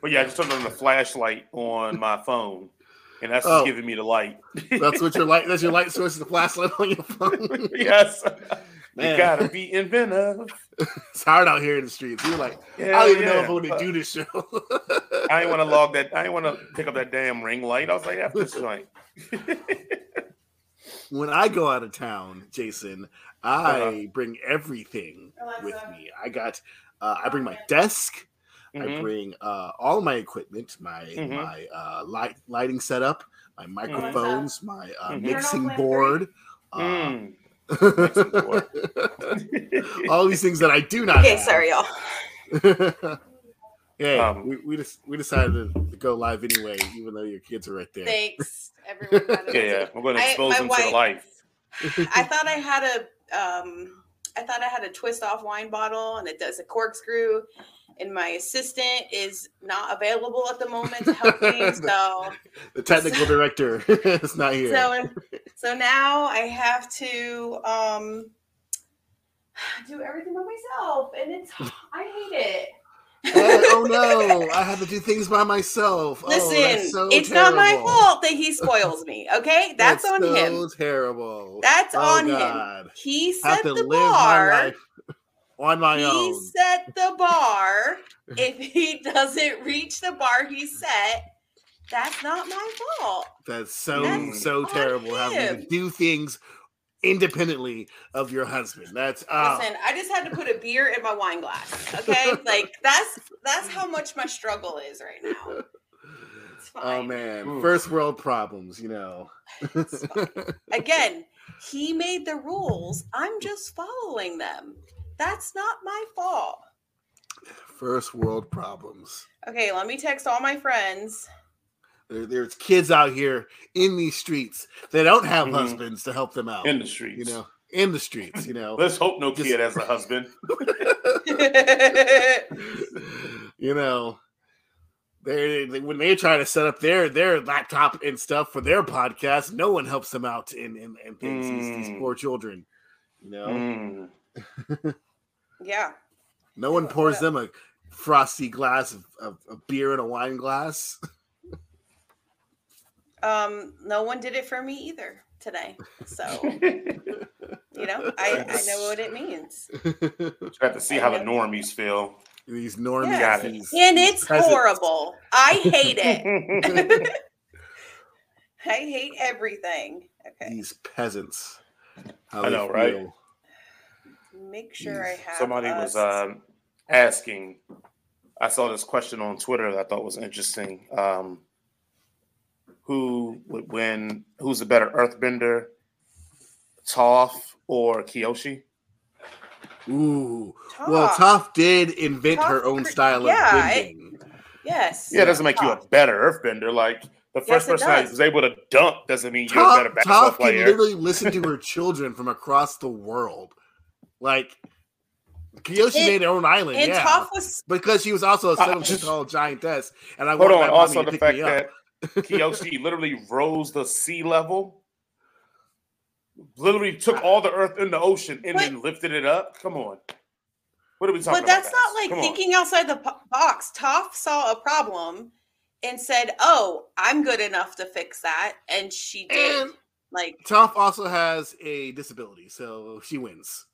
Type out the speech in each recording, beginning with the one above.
but yeah, I just turned on the flashlight on my phone, and that's Oh. just giving me the light. That's what your light. That's your light source. The flashlight on your phone. yes, Man. you gotta be inventive. It's hard out here in the streets. You're like, Yeah, I don't even know if I want to do this show. I ain't want to log that. I ain't want to pick up that damn ring light. I was like, after this joint. when I go out of town, Jason, I bring everything with me. I got, uh, I bring my desk. I Mhm. bring uh, all my equipment, my Mhm. my uh, light lighting setup, my microphones, my uh, Mhm. mixing board. Uh, Mm. all these things that I do not. Okay, have. sorry, y'all. yeah, Um, we we just we decided to, to go live anyway, even though your kids are right there. Thanks, everyone. Yeah, yeah. We're going to expose my them to life. I thought I had a um I thought I had a twist off wine bottle and it does a corkscrew and my assistant is not available at the moment to help me. So The technical director is not here. so so now I have to um do everything by myself and it's I hate it. oh, oh, no, I have to do things by myself. Oh, Listen, that's so it's not my fault that he spoils me. Okay, that's, on so him. terrible. That's Oh, on God. him. He set the bar. Life on my he own. set the bar. if he doesn't reach the bar he set, that's not my fault. That's so That's so on terrible having to do things independently of your husband. That's ah, Listen, I just had to put a beer in my wine glass. Okay, like that's that's how much my struggle is right now. Fine. oh man, Oof. first world problems. You know. Again, he made the rules. I'm just following them. That's not my fault. first world problems. Okay, let me text all my friends. There, there's kids out here in these streets that don't have Mhm. husbands to help them out. in the streets. you know, in the streets. You know, Let's hope no Just- kid has a husband. you know. They, they when they try to set up their their laptop and stuff for their podcast, no one helps them out in in, in things. These, these Mm. poor children, you know, Mm. yeah. no one pours what- them a frosty glass of, of, of beer in a wine glass. Um, no one did it for me either today. So, you know, I, I know what it means. Got to see how the normies feel. these normies, Yeah. Got it. these- And these it's peasants. horrible. I hate it. I hate everything. Okay. These peasants. How I know, right? feel. Make sure I have Somebody was us- um, asking. I saw this question on Twitter that I thought was interesting. Um, who would win? Who's a better Earthbender, Toph or Kyoshi? Ooh. Well, Toph. Toph did invent her Toph own cre- style yeah, of it- bending. Yes. Yeah, it doesn't make you a better Earthbender. Like the first it person that does. was able to dunk doesn't mean you're a better basketball Toph can literally listen to her children from across the world. Like Kyoshi And- made her own island, And yeah, Toph was because she was also a Uh, seven just- foot tall giantess. And I Hold want on. my Also, to the pick fact me up. that Kyoshi literally rose the sea level, literally took all the earth in the ocean and But- then lifted it up. Come on. What are we talking about? but that's about? not like Come on. thinking outside the box. Toph saw a problem and said, "Oh, I'm good enough to fix that," and she did. And like, Toph also has a disability, so she wins.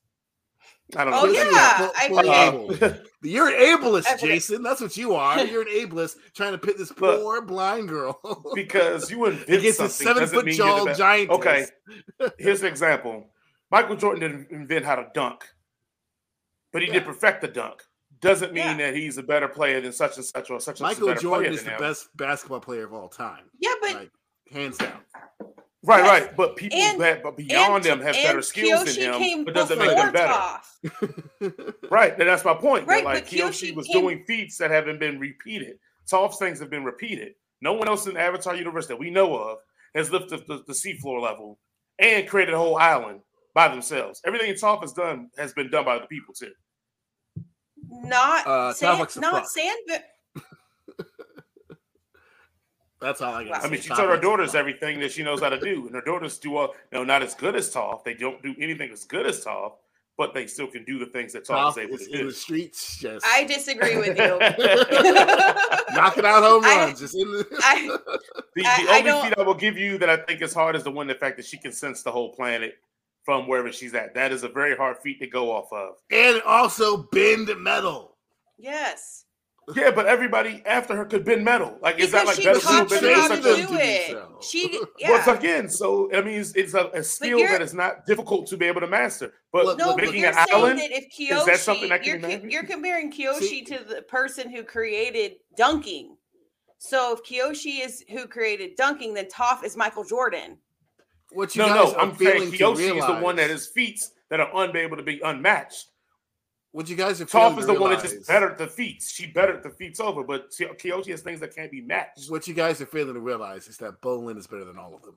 I don't oh know. yeah, full- I fully mean, um, able. You're an ableist, Every- Jason. That's what you are. You're an ableist trying to pit this Look, poor blind girl because you invent against a something seven doesn't foot mean you're the tall best. giant. Okay. Here's an example. Michael Jordan didn't invent how to dunk, but he did perfect the dunk. Doesn't mean Yeah. that he's a better player than such and such or such and such Michael better Jordan player is the him. best basketball player of all time. yeah, but like hands down. Right, Yes. right. But people And- that but beyond and- them have better skills Kyoshi than him, but doesn't make them better. Toph. Right, and that's my point. that, Right, like but Kyoshi Kyoshi was came- doing feats that haven't been repeated. Toph's things have been repeated. No one else in Avatar Universe that we know of has lifted the, the seafloor level and created a whole island by themselves. Everything Toph has done has been done by the people too. Not Uh, Toph sand, likes not fuck. sand. That's all I got. I mean, she taught her daughters everything that she knows how to do, and her daughters do all no, not as good as Toph. They don't do anything as good as Toph, but they still can do the things that Toph Top is able is to in do. the streets. Just I disagree with you. Knocking out home I- runs. just in the, I- The, I- the I only don't- feat I will give you that I think is hard is the one the fact that she can sense the whole planet from wherever she's at. That is a very hard feat to go off of. and also bend metal. yes. Yeah, but everybody after her could bend metal. Like, is that like she better taught people them how such to a do it. so. She, Once yeah. again, so I mean, it's, it's a, a skill that is not difficult to be able to master. But Look, No, but making you're an saying island, that if is that something that can you're, be you're comparing Kyoshi See- to the person who created dunking. So if Kyoshi is who created dunking, then Toph is Michael Jordan. What you no, guys no, I'm saying failing Kyoshi is the one that realize- has feats that are unable to be unmatched. What you guys are failing Toph to is the one that just realize- better at the feats. She better at the feats over, but Kyoshi has things that can't be matched. What you guys are failing to realize is that Bolin is better than all of them.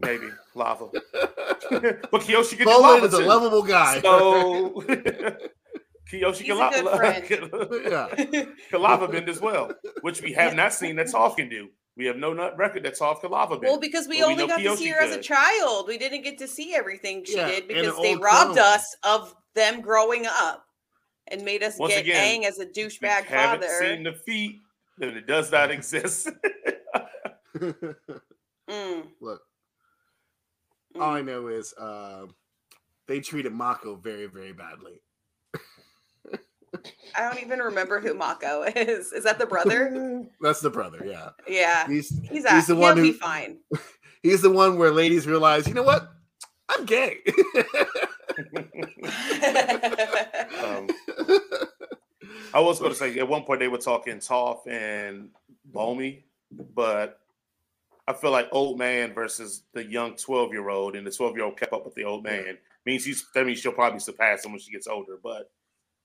Maybe lava, but Kyoshi can Bolin lava is a lovable guy. So Kyoshi He's can, a la- la- can, yeah. can lava bend as well, which we have not seen that Toph can do. We have no nut record that Toph can lava bend. Well, because we But only know got to see her as a child. We didn't get to see everything she Yeah, did because they robbed clone. us of them growing up and made us Once get again, Aang as a we douchebag haven't father. seen the feat, then it does not exist. Mm, Look, mm. all I know is uh, they treated Mako very, very badly. I don't even remember who Mako is. Is that the brother? That's the brother, yeah. Yeah. He's He's, he's a, the he'll one be who fine. he's the one where ladies realize, you know what? I'm gay. Um, I was going to say at one point they were talking Toph and Bumi, but I feel like old man versus the young twelve year old, and the twelve year old kept up with the old man. Means he's that means she'll probably surpass him when she gets older. But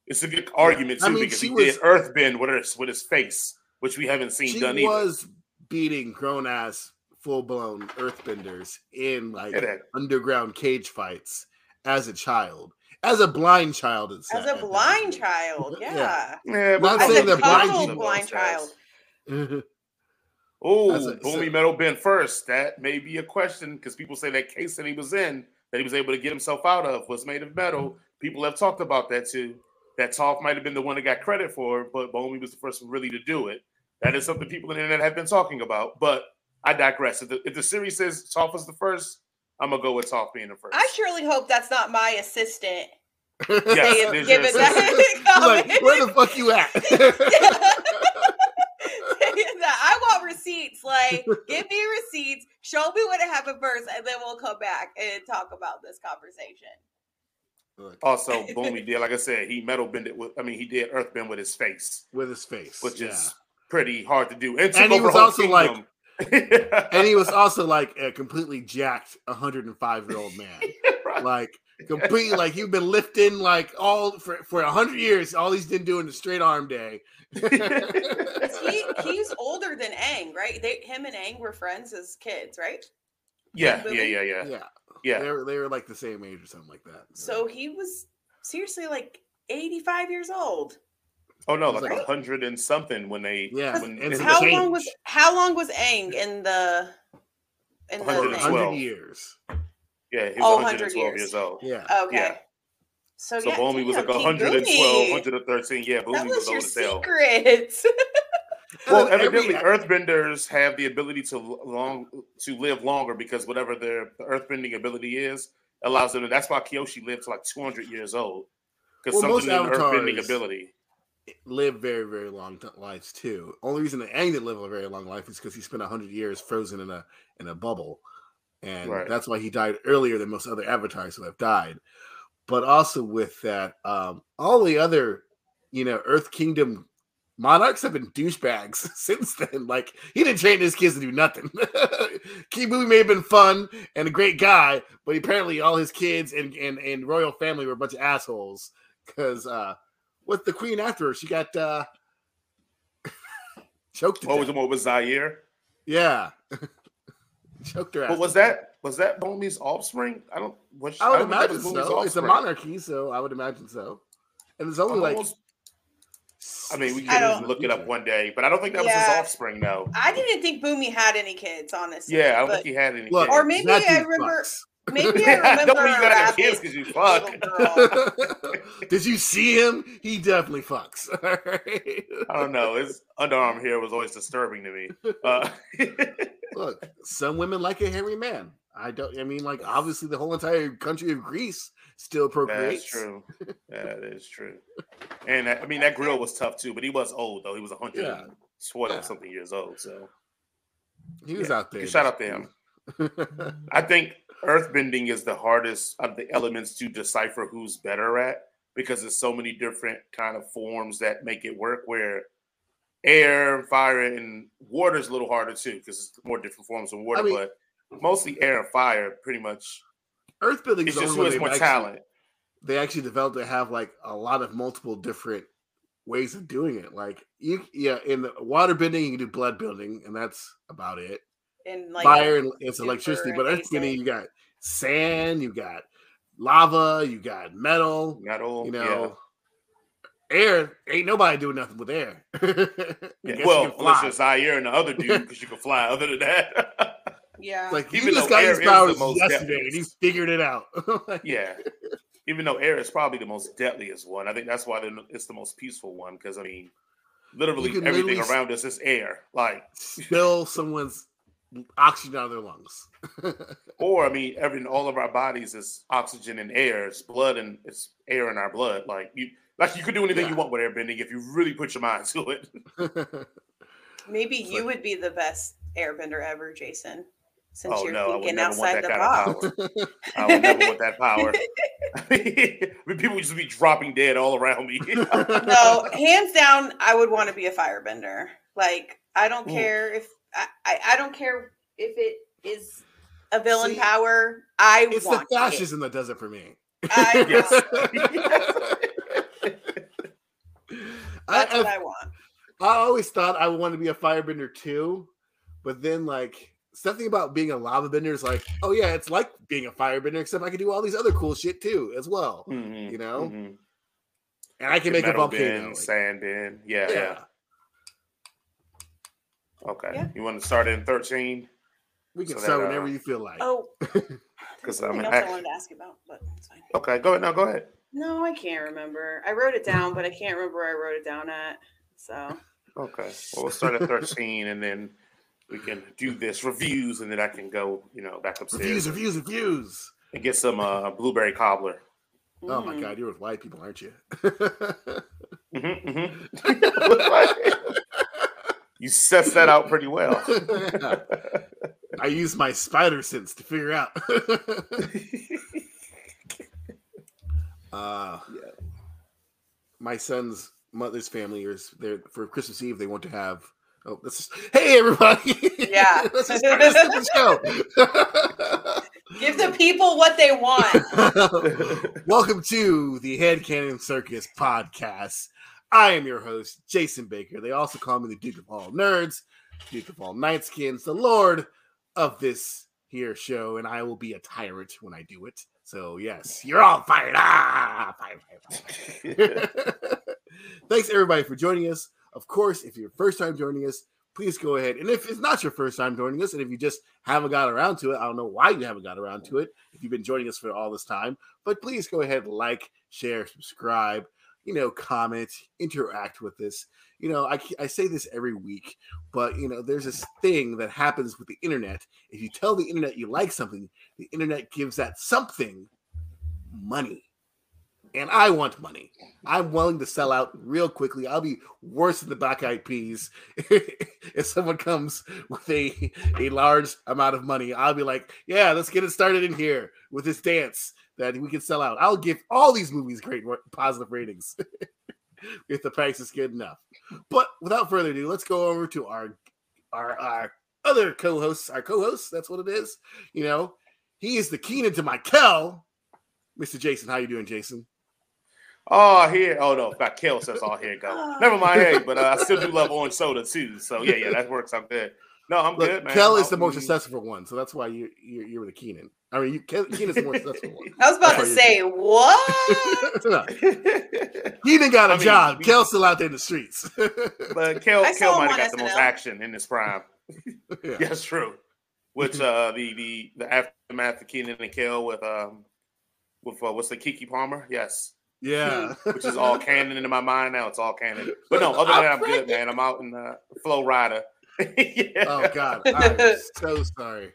it's a good argument too I mean, because he was- did Earthbend with her with his face, which we haven't seen she done either. He was beating grown ass full blown earthbenders in like Yeah, underground cage fights as a child. As a blind child, it's As a blind child. Yeah. Yeah, Not As saying a that blind blind child. child. Oh, That's Bumi so- Metal been first. That may be a question because people say that case that he was in, that he was able to get himself out of, was made of metal. People have talked about that too. That Toph might have been the one that got credit for, it, but Bumi was the first one really to do it. That is something people on the internet have been talking about. But I digress. If the, if the series says Toph was the first, I'm gonna go with Toph being the first. I surely hope that's not my assistant. Yes, Saying- it is giving your that like, where the fuck you at? that I want receipts. Like, give me receipts. Show me what happened first, and then we'll come back and talk about this conversation. Look, Also, Bumi did, like I said, he metal bended with. I mean, he did earth Earthbend with his face, with his face, which yeah. is pretty hard to do. And, And he was a whole also, like- kingdom. and he was also like a completely jacked 105 year old man. Right. like completely like you've been lifting like all for for 100 years all he's been doing is straight arm day He he's older than Aang, right? They him and Aang were friends as kids, right? yeah, yeah, yeah, yeah, yeah yeah. they were they were like the same age or something like that So he was seriously like 85 years old. Oh no, like a like- hundred and something when they yeah when and How the- long was how long was Aang in the in the 112. thing? 100 years yeah, he was Oh, 112 100 years old. yeah Okay. Yeah. So, So yeah, Bumi was like King 112, Bumi. 113. Yeah, That Bumi was was your old as hell. secret. Well, then every- evidently, Earthbenders have the ability to long to live longer because whatever their Earthbending ability is allows them. to That's why Kyoshi lived to like 200 years old because Well, most something in the Earthbending ability. Live very very long lives too. Only reason that Aang didn't live a very long life is because he spent 100 years frozen in a in a bubble. And Right. that's why he died earlier than most other avatars who have died. But also with that um all the other you know earth kingdom monarchs have been douchebags since then. Like he didn't train his kids to do nothing. Kibu may have been fun and a great guy but apparently all his kids and and, and royal family were a bunch of assholes. Because uh with the queen after her she got uh choked to What was death. the one with Zaheer? yeah choked her But was to death. that was that Bumi's offspring? I don't. Was, I would don't think that imagine was Bumi's so. It's a monarchy, so I would imagine so. And there's only I'm like almost- I mean, we I could don't- look it up one day, but I don't think that was his offspring, though. I didn't think Bumi had any kids, honestly. Yeah, I don't but- think he had any. Look, kids. Or maybe that I remember- fucks. Maybe I remember Don't believe you gotta have rapid kids because you fuck. Did you see him? He definitely fucks. All right. I don't know. His underarm hair was always disturbing to me. Uh, Look, some women like a hairy man. I don't. I mean, like obviously, the whole entire country of Greece still procreates. that's true. That is true. And I mean, that grill was tough too, but he was old though. He was a hundred, yeah. yeah. something years old. So He was Yeah, out there. shout out to him. I think earthbending is the hardest of the elements to decipher who's better at because there's so many different kind of forms that make it work where air, fire, and water is a little harder too because it's more different forms of water, I mean- but mostly air and fire pretty much Earthbending is just who has more actually- talent. They actually developed to have like a lot of multiple different ways of doing it. Like you, yeah, in the water bending, you can do blood bending, and that's about it. And like Fire and it's electricity, but earth basic. bending, you got sand, you got lava, you got metal. Metal, you yeah. know, air ain't nobody doing nothing with air. I Yeah, you well, can unless fly. you're Zaheer and the other dude, because you can fly. Other than that, Yeah. like you even just got air these is the powers most yesterday and you deadliest. figured it out. Like, yeah. Even though air is probably the most deadliest one, I think that's why it's the most peaceful one. Because I mean, literally everything literally around us is air. Like, Spill someone's oxygen out of their lungs. or I mean, every all of our bodies is oxygen and air. It's blood and it's air in our blood. Like you, like you could do anything you want with airbending if you really put your mind to it. Maybe It's you like- would be the best airbender ever, Jason. Since Oh you're no, I would thinking never want outside that the kind box. of power. I would never want that power. I mean, people would just be dropping dead all around me. no, hands down, I would want to be a firebender. Like, I don't Ooh. care if I, I, I don't care if it is a villain See, power. I it's the want it. fascism that does it for me. I Yes. want- I, That's what I've- I want. I always thought I wanted to be a firebender too, but then like something about being a lava bender is like, oh yeah, it's like being a firebender, except I can do all these other cool shit too as well. Mhm, You know? mhm. And I can make a Metal volcano. bin, like- sand in. Yeah, yeah. Yeah. Okay. Yeah. You want to start in 13? We can So start that, whenever uh, you feel like. Oh, Because I something mean, else I I, wanted to ask about, but it's fine. okay, go ahead. Now, go ahead. No, I can't remember. I wrote it down, but I can't remember where I wrote it down at. So Okay. Well, we'll start at 13 and then we can do this reviews and then I can go, you know, back upstairs. Reviews, upstairs reviews, reviews. and get some uh, blueberry cobbler. Oh my mm. god, you're with white people, aren't you? Mhm, mhm. You set that out pretty well. I use my spider sense to figure out. uh, Yeah. my son's mother's family is there for Christmas Eve. They want to have. Oh, this is hey everybody! Yeah. let's just start this show. Give the people what they want. Welcome to the Head Cannon Circus podcast. I am your host, Jason Baker. They also call me the Duke of All Nerds, Duke of All Nightskins, the Lord of this here show, and I will be a tyrant when I do it. So yes, you're all fired. Ah, fire, fire, fire. Thanks everybody for joining us. Of course, if you're first time joining us, please go ahead. And if it's not your first time joining us, and if you just haven't got around to it, I don't know why you haven't got around to it. If you've been joining us for all this time, but please go ahead, like, share, subscribe, you know, comment, interact with this. You know, I, I say this every week, but you know, there's this thing that happens with the internet. If you tell the internet you like something, the internet gives that something money. And I want money. I'm willing to sell out real quickly. I'll be worse than the Black Eyed Peas if someone comes with a a large amount of money. I'll be like, yeah, let's get it started in here with this dance that we can sell out. I'll give all these movies great positive ratings if the price is good enough. But without further ado, let's go over to our our, our other co-hosts. Our co-hosts, that's what it is. You know, he is the Keenan to my Kel, Mr. Jason. How you doing, Jason? Oh, here. Oh no, got Kel says, "Oh, here go." Never mind. Hey, but uh, I still do love orange soda too. So yeah, yeah, that works I'm good. No, I'm Look, good, man. Kel is the most successful one, so that's why you you you're with Keenan. I mean, you Kel, Keenan's the more successful one. I was about to say, what? No, Keenan got a I mean, job. we- Kel's still out there in the streets. but Kel, I Kel might have on got the most action in his prime. yeah. That's true. which uh the the the aftermath of Keenan and Kel with um with uh, what's the Keke Palmer? Yes, Yeah. which is all canon in my mind now. It's all canon. But no, other than that, I'm good, man. I'm out in uh, Florida. yeah. Oh God, I'm so sorry.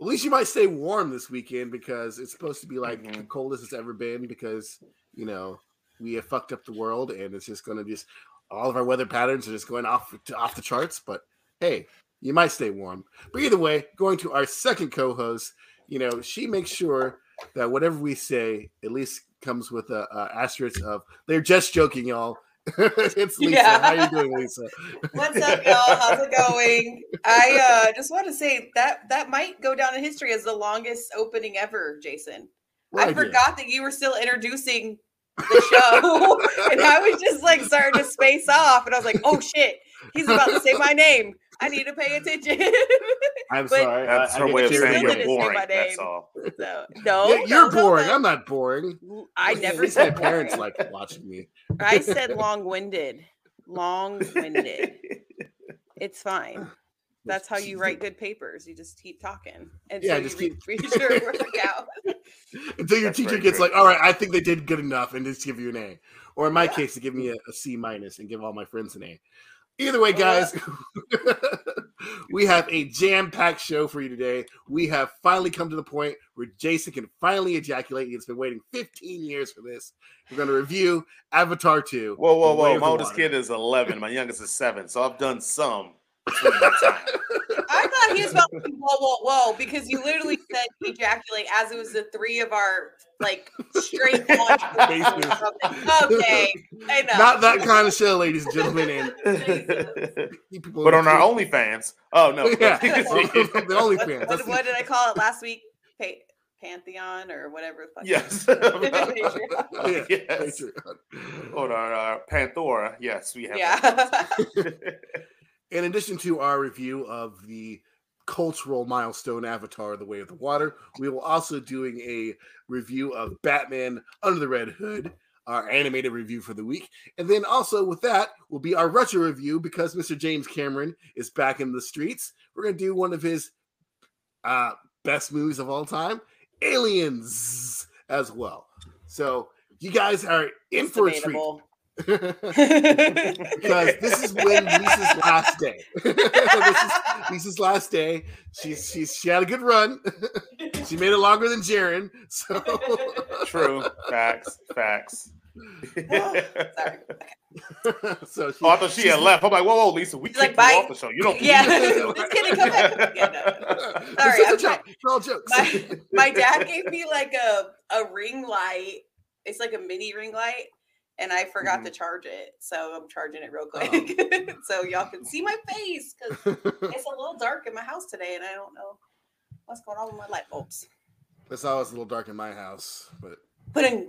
At least you might stay warm this weekend because it's supposed to be like the Mhm. coldest it's ever been because you know we have fucked up the world and it's just going to just all of our weather patterns are just going off off the charts. But hey, you might stay warm. But either way, going to our second co-host, you know, she makes sure that whatever we say at least comes with a, a asterisk of they're just joking, y'all. it's Lisa. Yeah. How you doing, Lisa? What's up, y'all? How's it going? I uh, just want to say that that might go down in history as the longest opening ever, Jason. I here. forgot that you were still introducing the show, and I was just like starting to space off, and I was like, "Oh shit, he's about to say my name. I need to pay attention." I'm But- sorry. That's I- I her get way of saying you're boring. That's all. so, no, Yeah, you're no, no, boring. no. I'm not boring. I never least my said parents like watching me. I said long-winded. Long-winded. It's fine. That's how you write good papers. You just keep talking, and Yeah, so just you keep- reach, reach your work out. Until your That's teacher gets true. like, all right, I think they did good enough, and just give you an A. Or in my Yeah. case, to give me a, a C minus and give all my friends an A. Either way, Uh, guys, we have a jam-packed show for you today. We have finally come to the point where Jason can finally ejaculate. He's been waiting 15 years for this. We're going to review Avatar 2. Whoa, whoa, whoa. My oldest Water. kid is 11. My youngest is seven. So I've done some. Between that time. I thought he was about to be whoa, whoa, whoa, because you literally said ejaculate as it was the three of our like straight launch. Okay, I know. Not that kind of show, ladies and gentlemen. And people but on our OnlyFans. Oh, no. Yeah. the only what, fans. what, what did I call it last week? Pa- Pantheon or whatever. the fuck. yes. Yeah, yes. Patreon. On our uh, Panthora. Yes, we have. Yeah. In addition to our review of the cultural milestone Avatar: The Way of the Water, we will also be doing a review of Batman Under the Red Hood, our animated review for the week, and then also with that will be our retro review because Mr. James Cameron is back in the streets. We're gonna do one of his uh, best movies of all time, Aliens, as well. So you guys are in for a treat. Debatable. because this is when Lisa's last day. this is Lisa's last day. She's she's she had a good run. she made it longer than Jaren. So True. Facts. Facts. Sorry. so she, Oh, I thought she had left. I'm like, whoa, whoa, Lisa, we She's like, kicked you off the show. You don't. Yeah. believe Just kidding, come back. Yeah, no. This Sorry, is a I'm joke. It's all jokes. my my dad gave me like a a ring light. It's like a mini ring light, and I forgot Mhm. to charge it, so I'm charging it real Oh. quick so y'all can see my face because it's a little dark in my house today, and I don't know what's going on with my light bulbs. it's always a little dark in my house, but But in,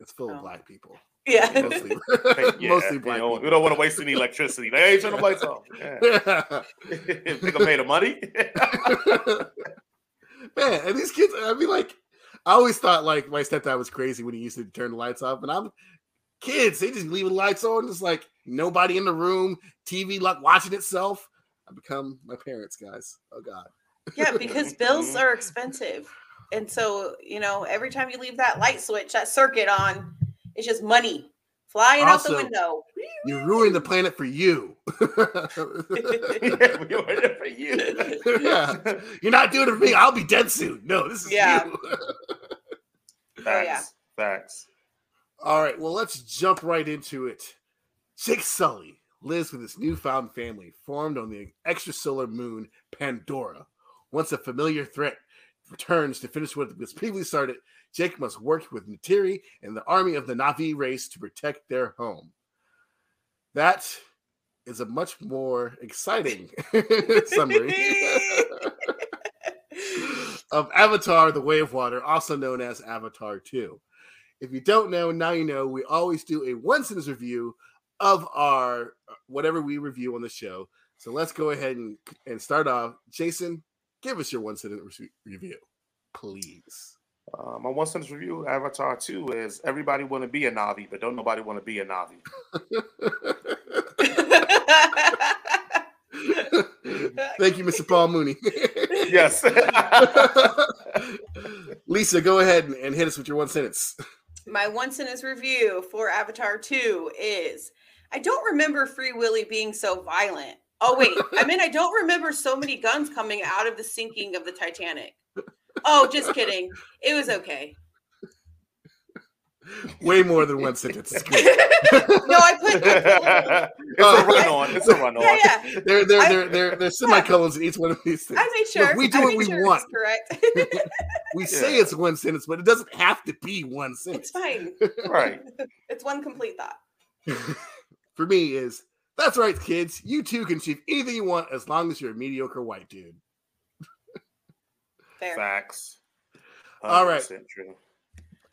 it's full of Oh. black people. yeah, Mostly, yeah, mostly black know, people. we don't want to waste any electricity. Like, hey, turn the lights off. Yeah. Think I made of money? Man, and these kids, I mean, like, I always thought like my stepdad was crazy when he used to turn the lights off, and I'm kids, they just leave the lights on, just like nobody in the room, TV like watching itself. I become my parents, guys. Oh God. yeah, because bills are expensive, and so you know every time you leave that light switch, that circuit on, it's just money flying out Also- the window. You ruined the planet for you. yeah, we were there for you. yeah. You're not doing it for me. I'll be dead soon. No, this is Yeah. you. Facts. Oh, yeah. Facts. All right, well, let's jump right into it. Jake Sully lives with his newfound family formed on the extrasolar moon Pandora. Once a familiar threat returns to finish what was previously started, Jake must work with Neytiri and the army of the Na'vi race to protect their home. That is a much more exciting summary of Avatar The Way of Water, also known as Avatar 2. If you don't know, now you know. We always do a one sentence review of our whatever we review on the show. So let's go ahead and, and start off. Jason, give us your one sentence re- review, please. Uh, my one sentence review, Avatar 2, is everybody want to be a Na'vi, but don't nobody want to be a Na'vi. Thank you, Mr. Paul Mooney. yes. Lisa, go ahead and hit us with your one sentence. My one sentence review for Avatar 2 is I don't remember Free Willy being so violent. Oh, wait. I mean, I don't remember so many guns coming out of the sinking of the Titanic. Oh, just kidding. It was okay. Way more than one sentence. It's good. No, I put. it's a run on. It's a run on. Yeah, yeah. There, there, there, there, there's semicolons in each one of these things. I made sure. Look, we do I what we sure want. Correct. We say it's one sentence, but it doesn't have to be one sentence. it's fine. Right. It's one complete thought. For me, is that's right, kids. You too can achieve anything you want as long as you're a mediocre white dude. Fair. Facts. All right. 100% True.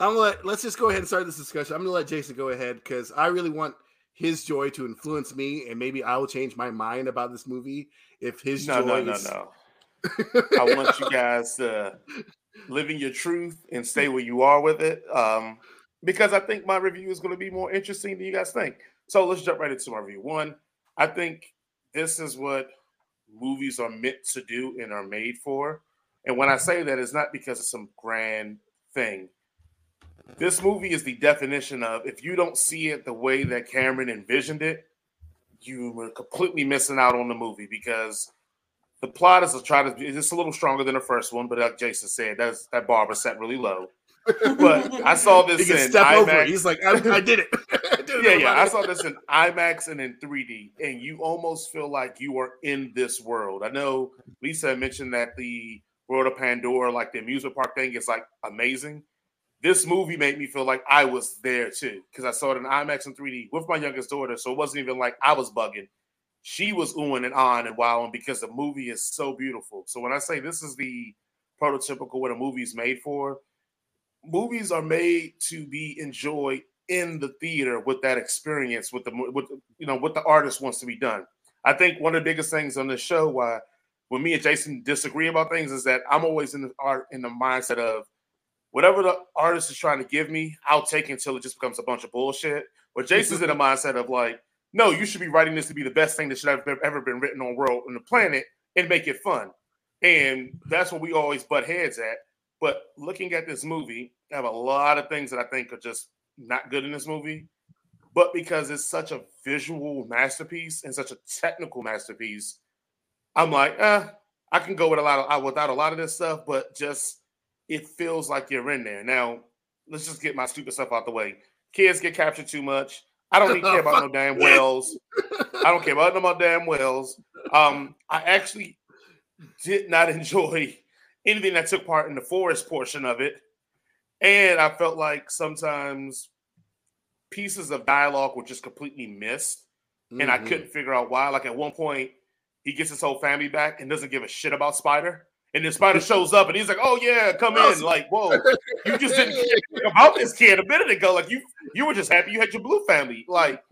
I'm gonna let, let's just go ahead and start this discussion. I'm gonna let Jason go ahead because I really want his joy to influence me, and maybe I will change my mind about this movie if his No, joy no, no, is. no. I want you guys to live in your truth and stay where you are with it. Um, because I think my review is going to be more interesting than you guys think. So let's jump right into my review. One, I think this is what movies are meant to do and are made for. And when I say that, it's not because it's some grand thing. This movie is the definition of if you don't see it the way that Cameron envisioned it, you were completely missing out on the movie because the plot is to try to it's a little stronger than the first one, but like Jason said, that's that bar was set really low. But I saw He this can in step over. IMAX. He's like, I, I did it. I did Yeah, yeah. I saw this in IMAX and in 3D, and you almost feel like you are in this world. I know Lisa mentioned that the World of Pandora, like the amusement park thing, is like amazing. This movie made me feel like I was there too, because I saw it in IMAX and 3D with my youngest daughter. So it wasn't even like I was bugging. She was oohing and on and wowing because the movie is so beautiful. So when I say this is the prototypical what a movie's made for, movies are made to be enjoyed in the theater with that experience with the with you know what the artist wants to be done. I think one of the biggest things on the show why when me and Jason disagree about things is that I'm always in the art in the mindset of whatever the artist is trying to give me, I'll take until it just becomes a bunch of bullshit. But Jason's in a mindset of like, no, you should be writing this to be the best thing that should have ever been written on world on the planet and make it fun. And that's what we always butt heads at. But looking at this movie, I have a lot of things that I think are just not good in this movie. But because it's such a visual masterpiece and such a technical masterpiece, I'm like, eh, I can go with a lot of without a lot of this stuff, but just it feels like you're in there. Now, let's just get my stupid stuff out the way. Kids get captured too much. I don't even care about no damn whales. I don't care about no more damn whales. Um, I actually did not enjoy anything that took part in the forest portion of it. And I felt like sometimes pieces of dialogue were just completely missed. And I Mhm. couldn't figure out why. Like at one point, he gets his whole family back and doesn't give a shit about Spider. And then Spider shows up and he's like, Oh yeah, come in. Like, whoa, you just didn't care about this kid a minute ago. Like you you were just happy you had your blue family. Like,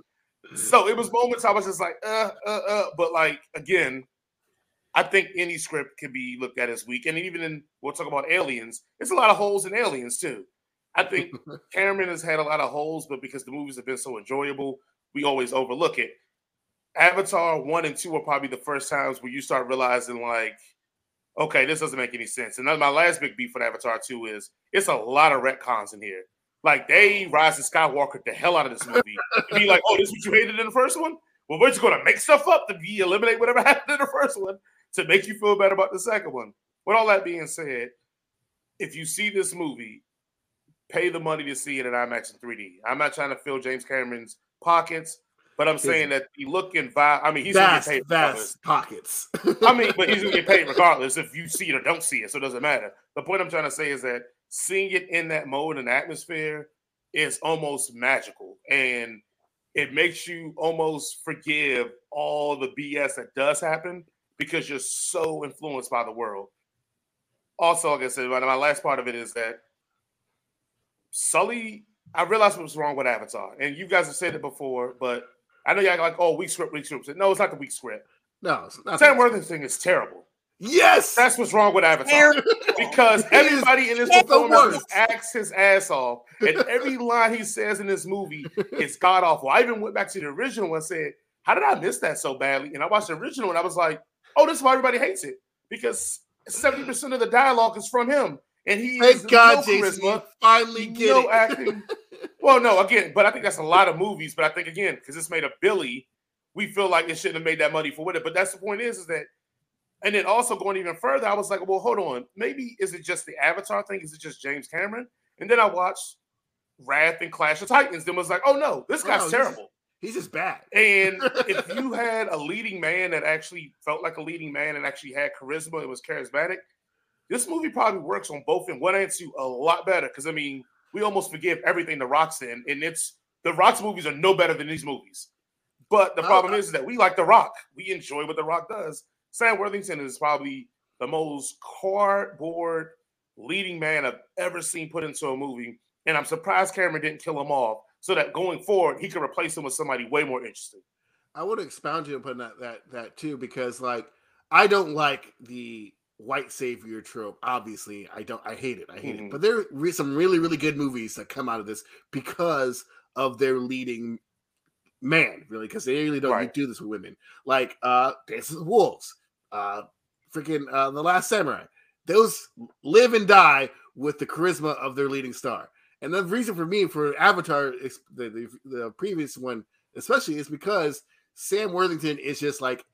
so it was moments I was just like, uh, uh, uh. But like again, I think any script can be looked at as weak. And even in we'll talk about aliens, It's a lot of holes in aliens too. I think Cameron has had a lot of holes, but because the movies have been so enjoyable, we always overlook it. Avatar one and two are probably the first times where you start realizing, like, okay, this doesn't make any sense. And my last big beef with Avatar 2 is it's a lot of retcons in here. Like they Rise of Skywalker the hell out of this movie. Be like, oh, this is what you hated in the first one? Well, we're just gonna make stuff up to be eliminate whatever happened in the first one to make you feel better about the second one. With all that being said, if you see this movie, pay the money to see it in IMAX and 3D. I'm not trying to fill James Cameron's pockets, but I'm saying that the look and vibe. I mean, he's vast, gonna get paid. regardless. vast pockets. I mean, but he's gonna get paid regardless if you see it or don't see it, so it doesn't matter. The point I'm trying to say is that seeing it in that mode and atmosphere is almost magical, and it makes you almost forgive all the BS that does happen because you're so influenced by the world. Also, like I said, my my last part of it is that Sully. I realized what was wrong with Avatar, and you guys have said it before, but I know y'all like, oh, weak script, weak script. No, it's not the weak script. no, it's not. Sam Worthington thing is terrible. Yes, That's what's wrong with Avatar. Terrible. Because everybody in this the performance acts his ass off, and every line he says in this movie is god awful. I even went back to the original and said, "How did I miss that so badly?" And I watched the original and I was like, "Oh, this is why everybody hates it." Because seventy percent of the dialogue is from him, and he Thank God, no Jason, charisma, finally get no it. acting. Well, no, again, but I think that's a lot of movies. But I think again, because it's made a Billy, we feel like it shouldn't have made that money for it. But that's the point is, is that, and then also going even further, I was like, well, hold on, maybe is it just the Avatar thing? Is it just James Cameron? And then I watched Wrath and Clash of Titans, then was like, oh no, this Oh, guy's he's- terrible. He's just bad. And if you had a leading man that actually felt like a leading man and actually had charisma and was charismatic, this movie probably works on both and one and two a lot better. Because I mean, we almost forgive everything the Rock's in, and it's the Rock's movies are no better than these movies. But the problem is that we like the Rock. We enjoy what the Rock does. Sam Worthington is probably the most cardboard leading man I've ever seen put into a movie, and I'm surprised Cameron didn't kill him off so that going forward he could replace him with somebody way more interesting. I want to expound you upon that that that too because like I don't like the white savior trope. Obviously, I don't. I hate it. I hate Mhm. it. But there are some really really good movies that come out of this because of their leading man. Really, because they really don't Right. do this with women. Like uh Dances with Wolves, uh, freaking uh, The Last Samurai. Those live and die with the charisma of their leading star. And the reason for me for Avatar, the, the the previous one especially, is because Sam Worthington is just like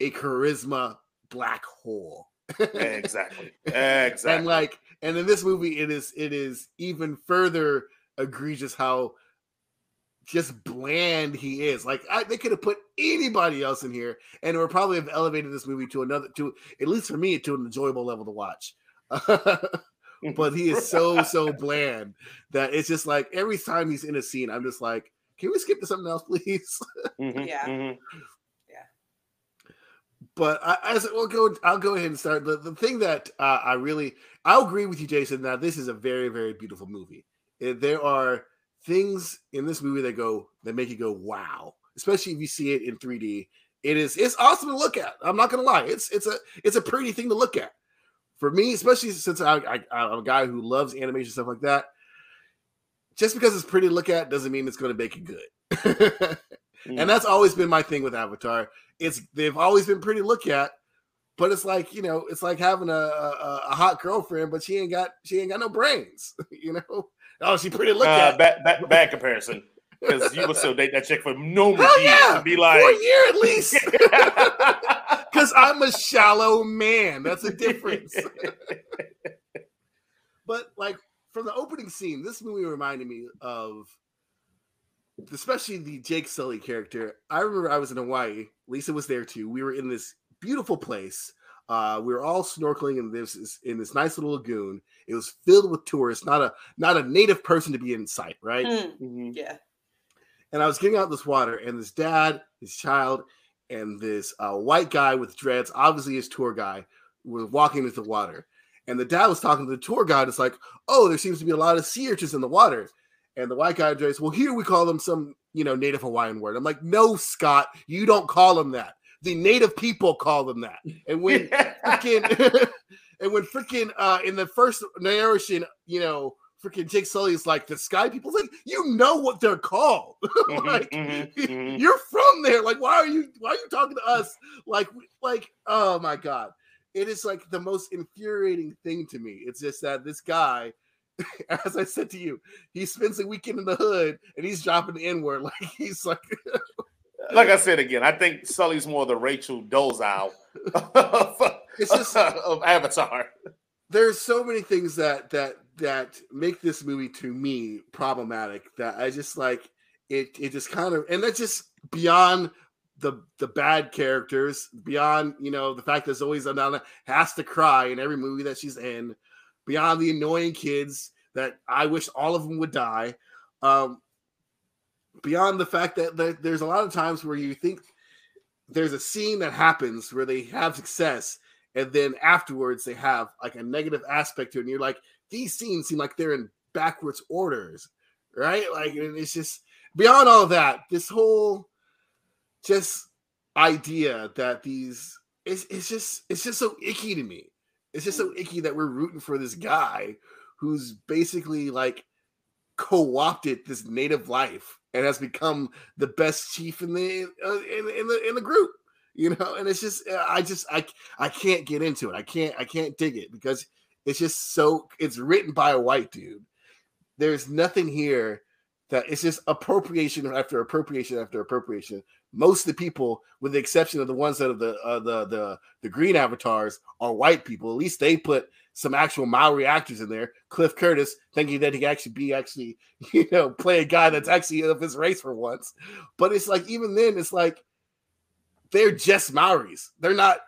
a charisma black hole. Exactly. Exactly. And like, and in this movie, it is it is even further egregious how just bland he is. Like, I, they could have put anybody else in here, and it would probably have elevated this movie to another, to at least for me, to an enjoyable level to watch. but he is so so bland that it's just like every time he's in a scene, I'm just like, can we skip to something else, please? Mhm, Yeah. mhm. But I, I said, well, go. I'll go ahead and start. The, the thing that uh, I really, I'll agree with you, Jason. That this is a very, very beautiful movie. Eh, There are things in this movie that go that make you go, wow. Especially if you see it in 3D. It is. It's awesome to look at. I'm not gonna lie. It's it's a it's a pretty thing to look at. For me, especially since I, I I'm a guy who loves animation stuff like that. Just because it's pretty to look at doesn't mean it's going to make it good. and that's always been my thing with Avatar. It's they've always been pretty look at, but it's like you know, it's like having a, a, a hot girlfriend, but she ain't got she ain't got no brains. You know, oh, she pretty look uh, at. bad, bad, bad comparison because you would still date that chick for numerous Hell years yeah, be for like, a year at least. Because I'm a shallow man. That's a difference. but like from the opening scene, this movie reminded me of especially the Jake Sully character. I remember I was in Hawaii. Lisa was there too. We were in this beautiful place. Uh, we were all snorkeling in this in this nice little lagoon. It was filled with tourists, not a not a native person to be in sight, right? Hmm, Mhm. yeah. and I was getting out this water, and this dad, his child, and this uh, white guy with dreads, obviously his tour guy, was walking into the water. And the dad was talking to the tour guide. It's like, oh, there seems to be a lot of sea urchins in the water. And the white guy addressed, well, here we call them some, you know, native Hawaiian word. I'm like, no, Scott, you don't call them that. The native people call them that. And when freaking and when freaking uh in the first narration, you know, freaking Jake Sully is like the sky people like, you know what they're called. Mhm, like mhm, mhm. you're from there. Like, why are you why are you talking to us? Like, like, oh my god. It is like the most infuriating thing to me. It's just that this guy, as I said to you, he spends a weekend in the hood and he's dropping the N-word. Like he's like like I said again, I think Sully's more the Rachel Dolezal of, It's just- of Avatar. there's so many things that that that make this movie to me problematic that I just like it it just kind of and that's just beyond the the bad characters beyond you know the fact that Zoe Saldana has to cry in every movie that she's in beyond the annoying kids that I wish all of them would die. Um beyond the fact that, that there's a lot of times where you think there's a scene that happens where they have success and then afterwards they have like a negative aspect to it and you're like these scenes seem like they're in backwards orders right? Like and it's just beyond all that this whole just idea that these it's, it's just it's just so icky to me it's just so icky that we're rooting for this guy who's basically like co-opted this native life and has become the best chief in the uh, in, in the in the group you know, and it's just uh, I just I I can't get into it. I can't I can't dig it because it's just so it's written by a white dude. There's nothing here that it's just appropriation after appropriation after appropriation. Most of the people, with the exception of the ones that are the uh, the the the green avatars, are white people. At least they put some actual Maori actors in there. Cliff Curtis, thinking that he could actually be actually, you know, play a guy that's actually of his race for once. But it's like even then, it's like they're just Maoris. They're not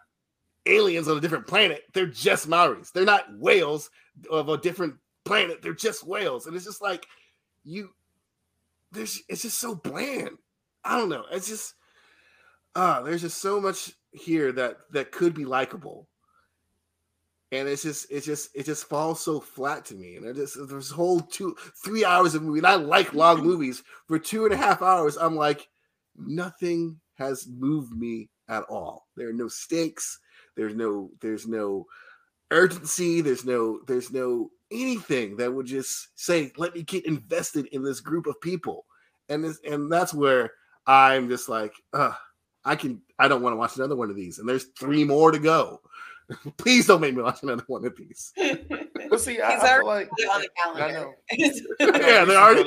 aliens on a different planet. They're just Maoris. They're not whales of a different planet. They're just whales. And it's just like you there's it's just so bland. I don't know. It's just uh there's just so much here that that could be likable. And it's just it just it just falls so flat to me. And I just there's whole two three hours of movie. And I like long movies. For two and a half hours, I'm like, nothing has moved me at all. There are no stakes. There's no there's no urgency. There's no there's no anything that would just say, let me get invested in this group of people. And this, and that's where I'm just like, uh, I can I don't want to watch another one of these. And there's three more to go. Please don't make me watch another one of these. but see, I, I feel like on the calendar. I know. yeah, they already.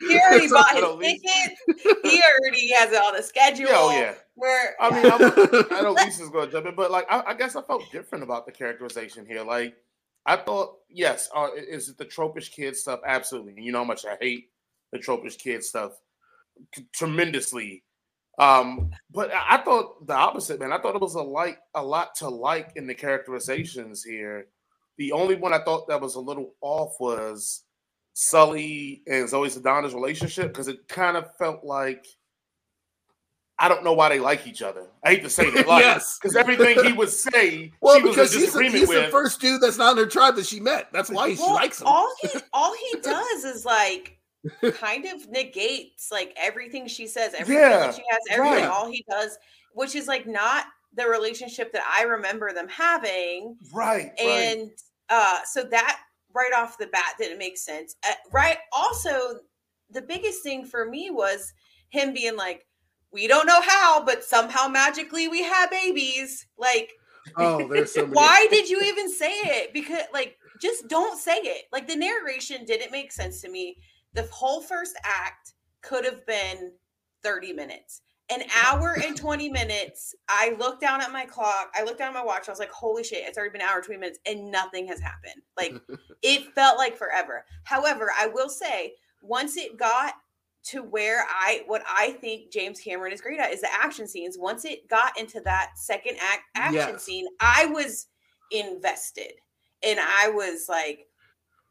he already bought his ticket. He already has it on the schedule. Yeah, oh yeah. Where I mean, I'm, I know Lisa's going to jump in, but like, I, I guess I felt different about the characterization here. Like, I thought, yes, uh, is it the tropish kid stuff? Absolutely. You know how much I hate the tropish kid stuff tremendously. Um, but I thought the opposite, man. I thought it was a like a lot to like in the characterizations here. The only one I thought that was a little off was Sully and Zoe Saldana's relationship because it kind of felt like I don't know why they like each other. I hate to say that, like, yes, because everything he would say, well, she was because in he's, the, he's with. the first dude that's not in her tribe that she met. That's why she likes him. all he all he does is like kind of negates like everything she says, everything Yeah, she has, everything. right. All he does, which is like not the relationship that I remember them having. right, right. and uh so that right off the bat didn't make sense uh, right also the biggest thing for me was him being like we don't know how but somehow magically we have babies like oh, there's so many. why did you even say it because like just don't say it like the narration didn't make sense to me the whole first act could have been 30 minutes. An hour and 20 minutes i looked down at my clock i looked down at my watch i was like holy shit it's already been an hour 20 minutes and nothing has happened. Like it felt like forever. However i will say once it got to where i what i think james cameron is great at is the action scenes. Once it got into that second act action Yes. scene i was invested. And i was like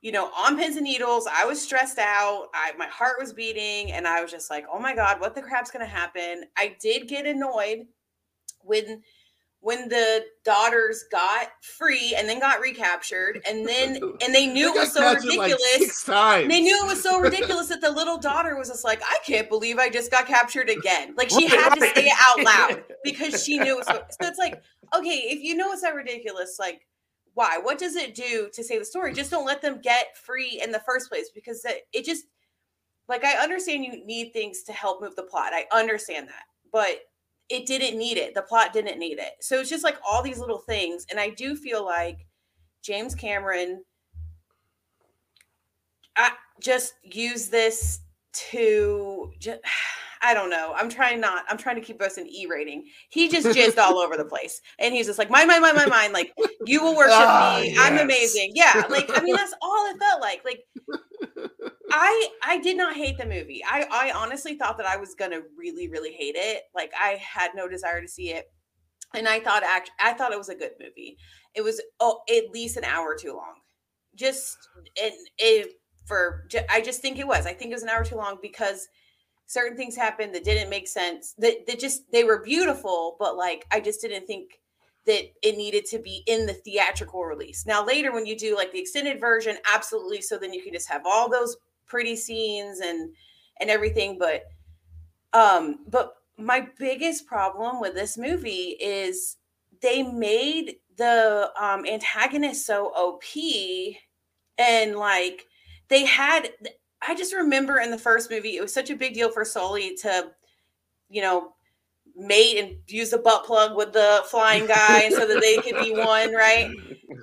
you know on pins and needles i was stressed out i my heart was beating and i was just like oh my god what the crap's gonna happen? I did get annoyed when when the daughters got free and then got recaptured and then and they knew it was so like, ridiculous six they knew it was so ridiculous that the little daughter was just like, I can't believe I just got captured again. Like she had to say it out loud because she knew it was so, so it's like, okay, if you know it's that ridiculous, like why? What does it do to say the story? Just don't let them get free in the first place because that- it just like I understand you need things to help move the plot. I understand that. But it didn't need it. The plot didn't need it. So it's just like all these little things and I do feel like James Cameron I just use this to just I don't know. I'm trying not. I'm trying to keep us an E rating. He just jizzed all over the place, and he's just like, "My, my, my, my, mind. Like you will worship Ah, me. I'm amazing." Yeah, like I mean, that's all it felt like. Like I, I did not hate the movie. I, I honestly thought that I was gonna really, really hate it. Like I had no desire to see it, and I thought act, I thought it was a good movie. It was oh, at least an hour too long. Just and it for I just think it was. I think it was an hour too long because certain things happened that didn't make sense. That that just they were beautiful, but like I just didn't think that it needed to be in the theatrical release. Now later when you do like the extended version, absolutely. So then you can just have all those pretty scenes and and everything. But um, but my biggest problem with this movie is they made the um antagonist so OP and like they had I just remember in the first movie, it was such a big deal for Sully to, you know, mate and use the butt plug with the flying guy so that they could be one, right?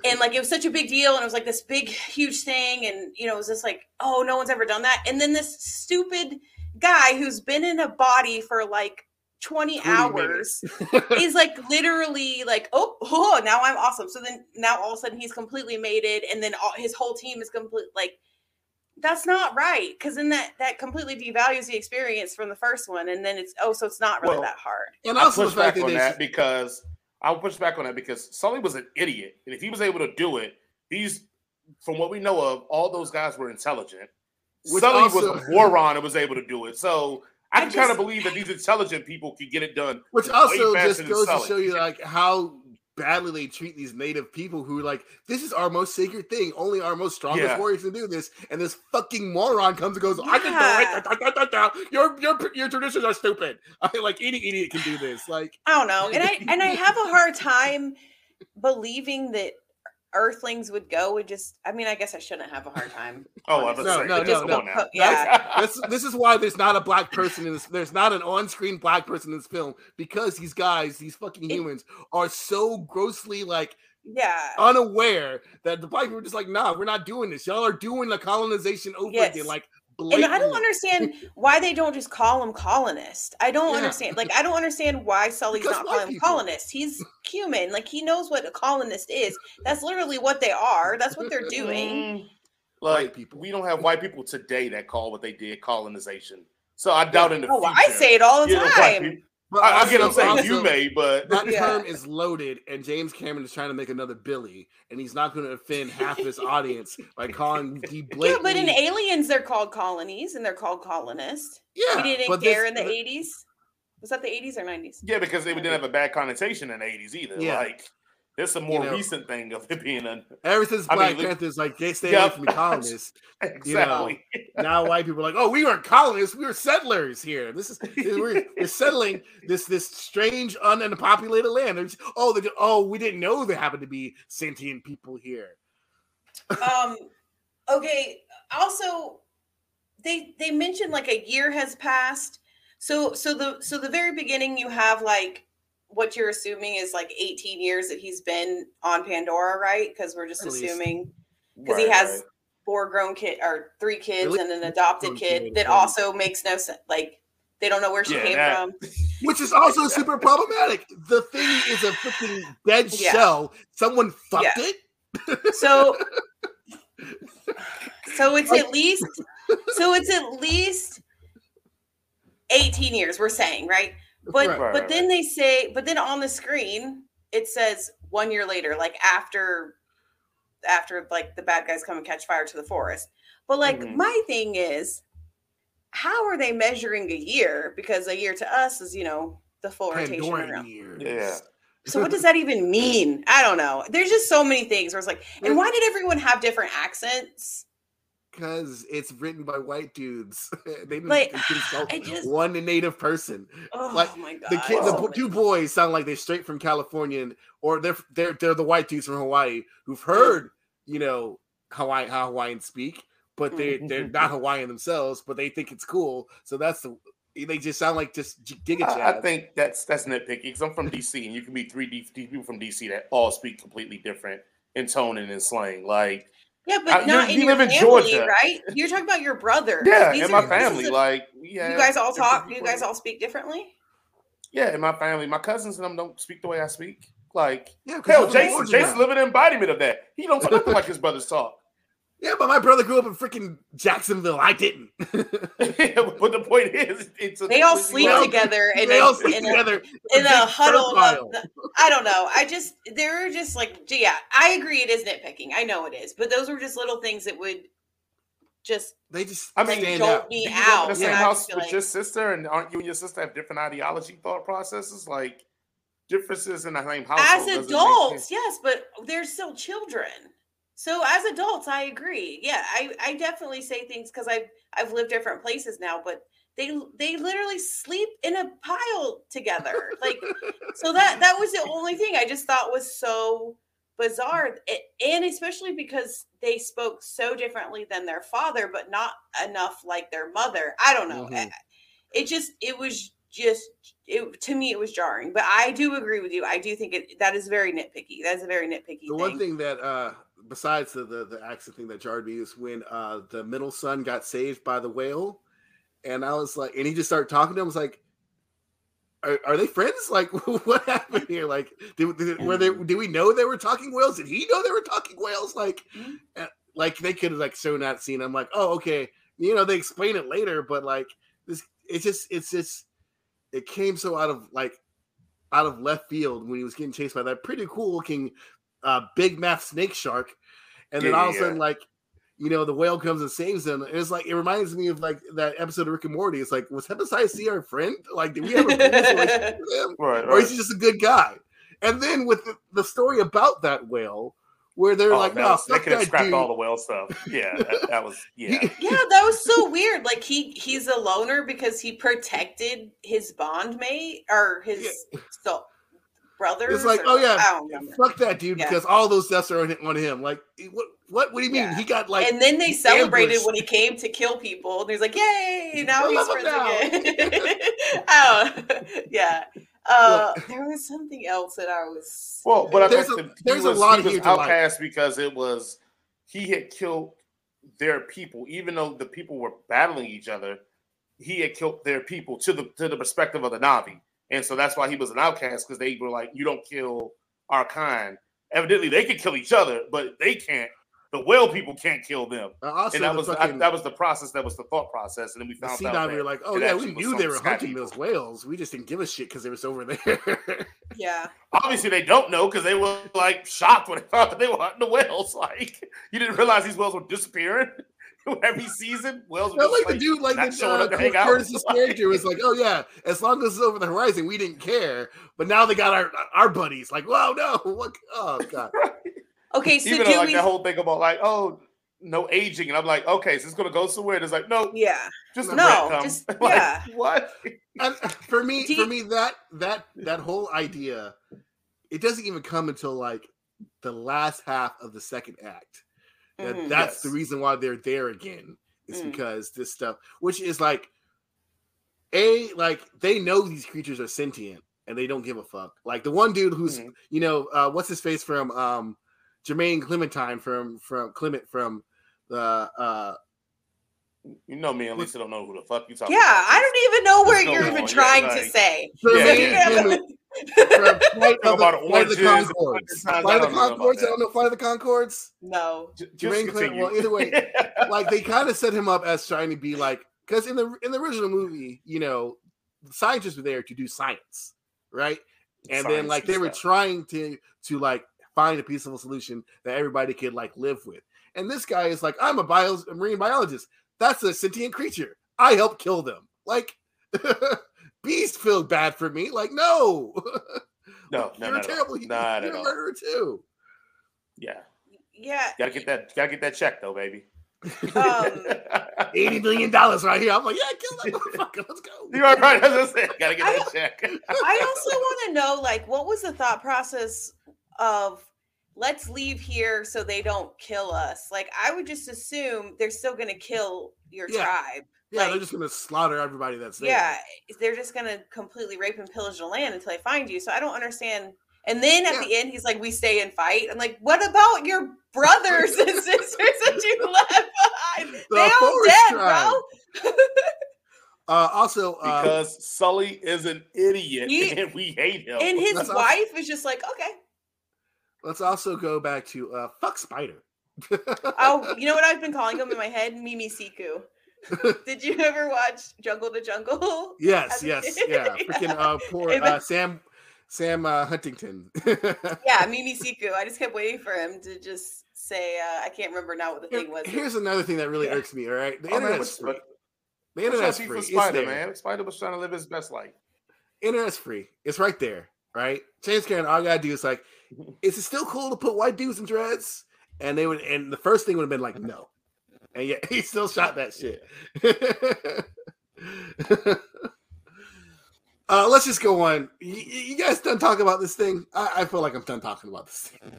And like it was such a big deal and it was like this big huge thing and you know it was just like oh no one's ever done that and then this stupid guy who's been in a body for like 20 hours is like literally like oh, oh now I'm awesome. So then now all of a sudden he's completely mated and then all, his whole team is complete like that's not right because then that that completely devalues the experience from the first one and then it's oh so it's not really Well, that hard And I also push back that on they that because I'll push back on that because Sully was an idiot, and if he was able to do it, these, from what we know of, all those guys were intelligent. Which Sully also- was a moron and was able to do it. So I I can kind of believe that these intelligent people can get it done. Which also just goes to show you like how badly they treat these native people who like this is our most sacred thing. Only our most strongest Yeah. warriors can do this. And this fucking moron comes and goes, I can do it. Da, da, da, da, da. Your your your traditions are stupid. I mean, like any idiot can do this. Like I don't know. And I and I have a hard time believing that earthlings would go would just I mean, I guess I shouldn't have a hard time. Oh, I was No, saying, no, no, no. Yeah. this this is why there's not a black person in this. There's not an on-screen black person in this film because these guys, these fucking It- humans, are so grossly like Yeah. unaware that the black people are just like, nah, we're not doing this. Y'all are doing the colonization over Yes. again. Like, And I don't understand why they don't just call him colonist. I don't Yeah. understand. Like, I don't understand why Sully's Because not white calling him colonist. He's human. Like, he knows what a colonist is. That's literally what they are. That's what they're doing. Like White people. we don't have white people today that call what they did colonization. So I doubt in the Oh, future. I say it all the you know, white time. People- But I, I get what I'm saying. also, you may, but That Yeah. term is loaded, and James Cameron is trying to make another Billy, and he's not going to offend half his audience by calling the Yeah, but in Aliens, they're called colonies and they're called colonists. yeah, we didn't but care this- in the 80s. Was that the 80s or 90s? yeah, because they didn't have a bad connotation in the 80s either. Yeah. Like there's a more know. recent thing of it being a Ever since I mean, Black Panthers, like they stay Yeah. away from the colonists. exactly. now white people are like, oh, we weren't colonists, we were settlers here. This is we're, we're settling this this strange unpopulated land. They're just- oh, they, oh, we didn't know there happened to be sentient people here. um okay also they they mentioned like a year has passed so so the so the very beginning you have like what you're assuming is like 18 years that he's been on pandora right because we're just At assuming because he has right. four grown kid or three kids least and an adopted kid that also makes no sense like they don't know where she Yeah, came that- from Which is also super problematic. The thing is a freaking dead Yeah. shell. Someone fucked Yeah. it. So so it's at least so it's at least 18 years we're saying, right? But Right, right, but right, then they say but then on the screen it says 1 year later like after after like the bad guys come and catch fire to the forest. But like Mhm. my thing is how are they measuring a year because a year to us is, you know, the full rotation around. Yeah. So what does that even mean? I don't know. There's just so many things where it's like, and why did everyone have different accents? Because it's written by white dudes. they didn't Like, consult just- one native person. Oh Like, my god! The kid, the so bo- two boys sound like they're straight from California, and- or they're they're they're the white dudes from Hawaii who've mm. heard you know Hawaii how Hawaiians speak, but they they're mm-hmm, not mm-hmm. Hawaiian themselves, but they think it's cool. So that's the they just sound like just G- Giga I, I think that's that's nitpicky because I'm from DC and you can be three D, people from DC that all speak completely different in tone and in slang. Like yeah, I- but you- not in you your live in family, Georgia. right? You're talking about your brother. yeah, These in are- my family, a- like yeah, you guys all talk. You guys all speak differently. Yeah, in my family, my cousins and them don't speak the way I speak. Like yeah, 'cause hell, they're Jason, Jason's living embodiment of that. He don't talk like his brothers talk. Yeah, but my brother grew up in freaking Jacksonville. I didn't. but the point is, it's a They all sleep well, together in they a, all sleep in a, together in a big huddle. dirt Of, pile. I don't know. I just they're just like, gee, yeah, I agree. It is nitpicking. I know it is, but those were just little things that would just They just I mean, stand jolt out. me Do you live in out. the same and I house just with like- your sister, and aren't you and your sister have different ideology, thought processes, like differences in the same house as adults yes but they're still children so as adults i agree yeah i i definitely say things because i've i've lived different places now but they they literally sleep in a pile together like so that that was the only thing i just thought was so bizarre It- and especially because they spoke so differently than their father but not enough like their mother i don't know Mhm. it just it was just it to me it was jarring. But I do agree with you. I do think it that is very nitpicky. That is a very nitpicky. The thing. one thing that uh besides the the, the accent thing that jarred me is when uh the middle son got saved by the whale, and I was like, and he just started talking to him. I was like, are, are they friends? Like, what happened here? Like, did, did were they? Did we know they were talking whales? Did he know they were talking whales? Like, Mhm. uh, like they could have like shown that scene. I'm like, oh, okay. You know, they explain it later, but like this, it's just, it's just, it came so out of like out of left field when he was getting chased by that pretty cool looking uh, big mouth snake shark, and then Yeah, all of a yeah, sudden, like you know, the whale comes and saves them. And it's like it reminds me of like that episode of Rick and Morty. It's like, was Hepatitis C our friend? Like, did we have a relationship with him, Right, or is he just a good guy? And then with the, the story about that whale, where they're Oh, like, no, was- they could have scrapped dude. all the whale stuff. Yeah, that, that was yeah. yeah, that was so weird. Like he he's a loner because he protected his bond mate or his so brothers. It's like, or- oh yeah, I don't remember. fuck that dude Yeah. because all those deaths are on, on him. Like, what? What? What do you mean? Yeah. He got like and then they celebrated ambushed. when he came to kill people, and he's like, "Yay! Now I he's love him friends again." oh, yeah. Uh, there was something else that I was. Well, but I There's think a- that he there's a lot he was here like. because it was he had killed their people, even though the people were battling each other. He had killed their people to the to the perspective of the Na'vi, and so that's why he was an outcast because they were like, "You don't kill our kind." Evidently, they could kill each other, but they can't. The whale people can't kill them, uh, also and that the was I, that was the process. That was the thought process, and then we the found scene out out that we were like, oh yeah, we knew they were hunting people. those whales. We just didn't give a shit because they were over there. Yeah. Obviously, they don't know because they were like shocked when they found that they were hunting the whales. Like, you didn't realize these whales were disappearing every season. Whales were Not just like the dude, like the showing uh, up to hang. Curtis's character was like, "Oh yeah, as long as it's over the horizon, we didn't care." But now they got our our buddies. Like, "Whoa, no, what? Oh god, Okay, so Even do though, like we? that whole thing about like, oh, no aging, and I'm like, okay, so it's gonna go somewhere. And it's like, no, yeah. just No, just- Like, yeah. what? and for me, Do for me, that that that whole idea, it doesn't even come until like the last half of the second act. That Mhm. that's Yes. the reason why they're there again. Is Mm. because this stuff, which is like, a like they know these creatures are sentient and they don't give a fuck. Like the one dude who's Mhm. you know uh, what's his face from um Jermaine Clementine from from Clement from the uh You know me and Lisa don't know who the fuck you talking Yeah, about. I don't even know where What's you're even on? Yeah, trying to say. Jermaine Yeah. Clement from Flight of the, about Flight of the oranges Conchords. Flight of the I don't know about Conchords. I don't know Flight of the Conchords. no. J- just Jermaine Clement- well, either way, like they kind of set him up as trying to be like because in the in the original movie, you know, the scientists were there to do science, right? And then like they were stuff. trying to to like find a peaceful solution that everybody could like live with. And this guy is like, I'm a bio a marine biologist. That's a sentient creature. I help kill them. Like Beast feel bad for me. Like, no. no, no, you're no, a terrible no, not you're at a all. murderer too. Yeah, Yeah. gotta get that, gotta get that check though, baby. Um, $80 million right here. I'm like, yeah, kill that motherfucker. Let's go. You're all right. As I said, I gotta get that check. I also want to know, like, what was the thought process of let's leave here so they don't kill us? Like, I would just assume they're still going to kill your Yeah. tribe. Yeah, they're just gonna slaughter everybody that's there. Yeah, they're just going to completely rape and pillage the land until they find you. So I don't understand. And then at Yeah. the end, he's like, "We stay and fight." I'm like, "What about your brothers and sisters that you left behind? The they all forest dead, tribe. bro." Uh, also, uh, because Sully is an idiot He- and we hate him. And his That's awesome. wife is just like, "Okay." let's also go back to uh, fuck Spider. Oh, you know what I've been calling him in my head? Mimi Siku. Did you ever watch Jungle to Jungle? yes, yes, yeah. Freaking uh, poor uh, Sam Sam uh, Huntington. Yeah, Mimi Siku. I just kept waiting for him to just say, uh, I can't remember now what the thing was. Here's another thing that really Yeah. irks me. All right, the Oh, internet's what's- free. The internet's free. for Spider man, Spider was trying to live his best life. Internet's free. It's right there. Right. James Cameron. All I gotta do is like, is it still cool to put white dudes in dreads? And they would. And the first thing would have been like, no. And yet he still shot that shit. uh, let's just go on. You, you guys done talking about this thing? I, I feel like I'm done talking about this thing.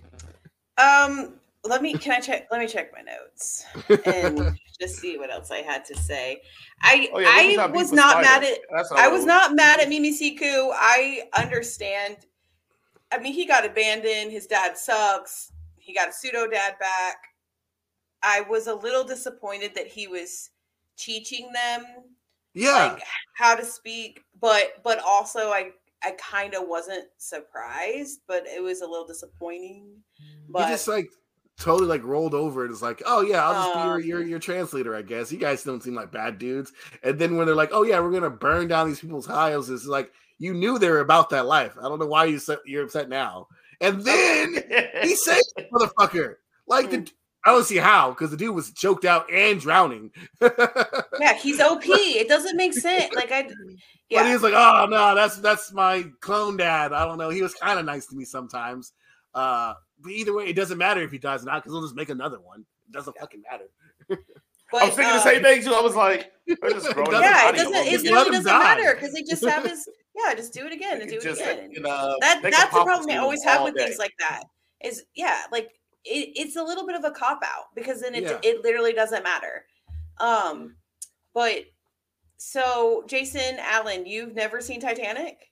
Um, let me can I check let me check my notes and just see what else I had to say. I Oh, yeah, I was not mad at I was not mad at Mimi Siku. I understand. I mean, he got abandoned. His dad sucks. He got a pseudo dad back. I was a little disappointed that he was teaching them Yeah. like how to speak, but but also I I kind of wasn't surprised, but it was a little disappointing. But he just like totally like rolled over and was like, "Oh yeah, I'll just be your, Um, your your translator, I guess." You guys don't seem like bad dudes. And then when they're like, "Oh yeah, we're gonna burn down these people's houses," it's like you knew they were about that life. I don't know why you you're upset now. And then he saved the motherfucker. Like the, I don't see how because the dude was choked out and drowning. yeah, he's OP. It doesn't make sense. Like I, yeah, he was like, "Oh no, that's that's my clone dad." I don't know. He was kind of nice to me sometimes. Uh, but either way, it doesn't matter if he dies or not because they'll just make another one. It doesn't fucking matter. but, I was thinking the um, same thing too. I was like, they're just throwing Yeah, it doesn't. It over Just the really doesn't die. matter because they just have his. Yeah, just do it again and do it Just, again. you know, that that's the problem I always have with day. things like that. Is yeah, like it, it's a little bit of a cop out because then it Yeah. it literally doesn't matter. Um, but so Jason Allen, you've never seen Titanic?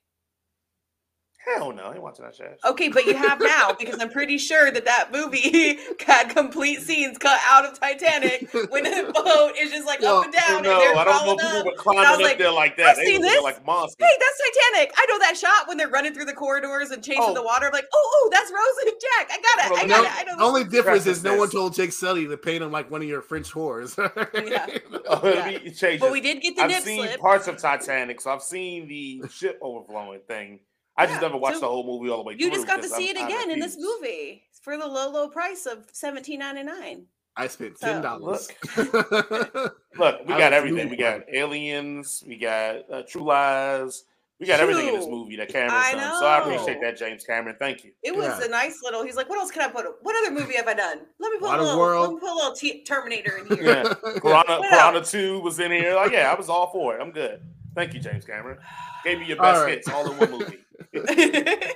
Hell no, I ain't watching that shit. Okay, but you have now because I'm pretty sure that that movie had complete scenes cut out of Titanic when the boat is just like Well, up and down no, and I don't know people were climbing up like, there like that. I've that. They seen this. like monsters. Hey, that's Titanic. I know that shot when they're running through the corridors and chasing Oh. the water. I'm like, oh, oh, that's Rose and Jack. I got it. Well, I the got No, it. I know the only difference is Preface no one told Jake Sully to paint him like one of your French whores. Yeah. Oh, Yeah. it be- it changes. But we did get the I've nip seen slip. parts of Titanic, so I've seen the ship overflowing thing. I just Yeah, never watched so the whole movie all the way You through. just got to see I'm- it again in this movie for the low, low price of seventeen ninety nine. I spent ten dollars. Look, we got everything. We got aliens. We got uh, True Lies. We got everything in this movie that Cameron's done. So I appreciate that, James Cameron. Thank you. It was Yeah. a nice little. He's like, what else can I put? What other movie have I done? Let me put a little. Waterworld. Let me put a little t- Terminator in here. Yeah. Piranha, Piranha 2 was in here. Like, yeah, I was all for it. I'm good. Thank you, James Cameron. Gave me your best right. hits all in one movie. Yeah.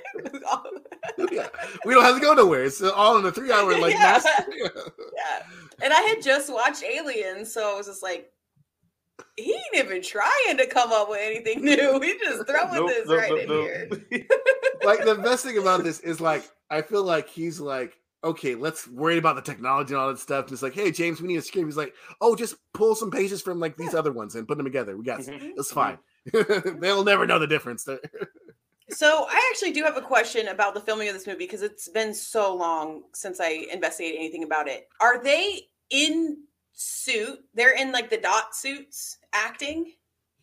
We don't have to go nowhere. It's all in a three-hour like Yeah. mass. yeah. And I had just watched Aliens, so I was just like, he ain't even trying to come up with anything new. He just throwing Nope, this nope, right nope, in nope. here. like the best thing about this is like I feel like he's like, okay, let's worry about the technology and all that stuff. And it's like, hey, James, we need a script. He's like, oh, just pull some pages from like these other ones and put them together. We got Mhm. it's fine. They'll never know the difference. So I actually do have a question about the filming of this movie because it's been so long since I investigated anything about it. Are they in suit? They're in like the dot suits acting.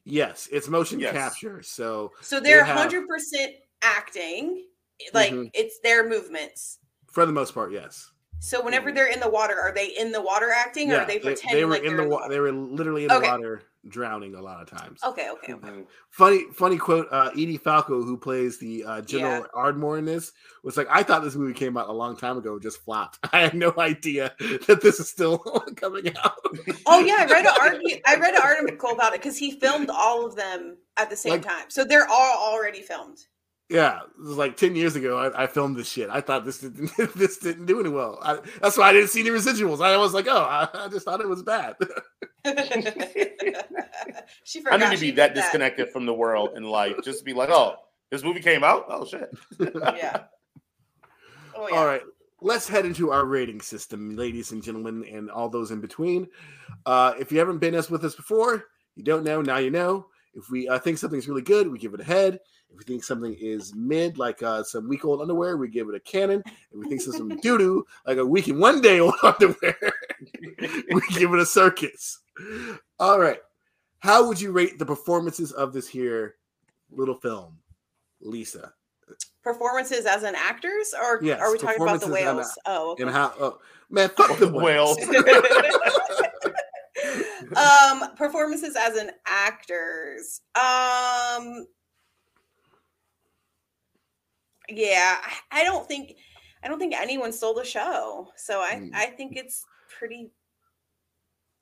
yes, it's motion Yes. capture. So So they're have- hundred percent acting. Like Mhm. it's their movements. for the most part, yes. So whenever Mhm. they're in the water, are they in the water acting, or are they they, pretending they were like in the water. They were literally in the water, drowning a lot of times. Okay, okay, okay. Mhm. Funny, funny quote. Uh, Edie Falco, who plays the uh, General Ardmore in this, was like, "I thought this movie came out a long time ago, just flopped. I had no idea that this is still coming out." Oh yeah, I read an article. I read an article about it because he filmed all of them at the same Like- time, so they're all already filmed. Yeah, it was like ten years ago. I, I filmed this shit. I thought this didn't this didn't do any well. I, that's why I didn't see any residuals. I was like, oh, I, I just thought it was bad. she I need to be that did disconnected from the world in life. Just to be like, oh, this movie came out? Oh, shit. Yeah. Oh yeah. All right, let's head into our rating system, ladies and gentlemen, and all those in between. Uh, if you haven't been us with us before, you don't know, now you know. If we uh, think something's really good, we give it a head. If we think something is mid, like uh, some week old underwear, we give it a cannon. If we think some doo doo, like a week and one day old underwear, we give it a circus. All right. How would you rate the performances of this here little film, Lisa? Performances as an actors, or Yes, are we talking about the performances as an whales? Oh, okay. And how? Oh, man, fuck the whales. um performances as an actors um yeah I- i don't think i don't think anyone stole the show so i Hmm. i think it's pretty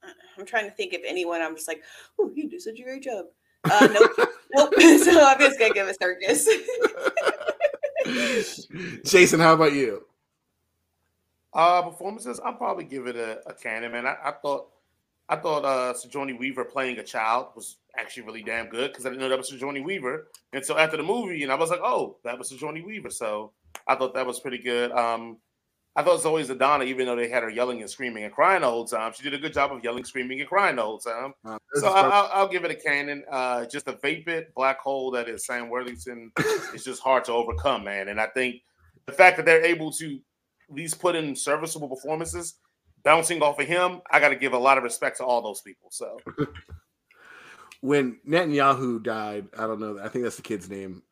uh, i'm trying to think if anyone i'm just like oh he did such a great job uh nope nope so i'm just gonna give a circus Jason, how about you? Uh, performances, I'll probably give it a, a cannon, man. I, I thought I thought uh Sigourney Weaver playing a child was actually really damn good because I didn't know that was Sigourney Weaver. And so after the movie, and I was like, oh, that was Sigourney Weaver. So I thought that was pretty good. Um, I thought Zoe Saldana, even though they had her yelling and screaming and crying the whole time, she did a good job of yelling, screaming, and crying the whole time. Uh, so I, will I'll give it a cannon. Uh, just a vapid black hole that is Sam Worthington is just hard to overcome, man. And I think the fact that they're able to at least put in serviceable performances bouncing off of him, I got to give a lot of respect to all those people. So when Netanyahu died, I don't know, I think that's the kid's name,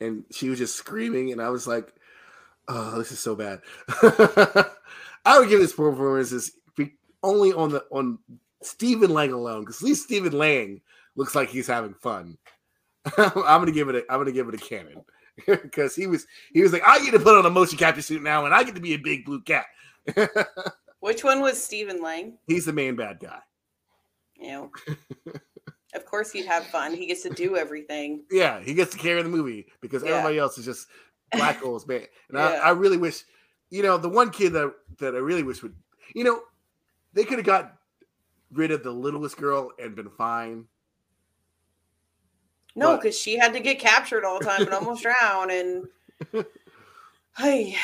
and she was just screaming, and I was like, "Oh, this is so bad." I would give this performance is only on the on Stephen Lang alone, because at least Stephen Lang looks like he's having fun. I'm gonna give it a I'm gonna give it a cannon because he was he was like I get to put on a motion capture suit now and I get to be a big blue cat. Which one was Stephen Lang? He's the main bad guy. Yeah. of course he'd have fun. He gets to do everything. Yeah, he gets to carry the movie because yeah. everybody else is just black holes, man. And yeah. I, I really wish, you know, the one kid that that I really wish would, you know, they could have got rid of the littlest girl and been fine. No, because she had to get captured all the time and almost drown. And hey,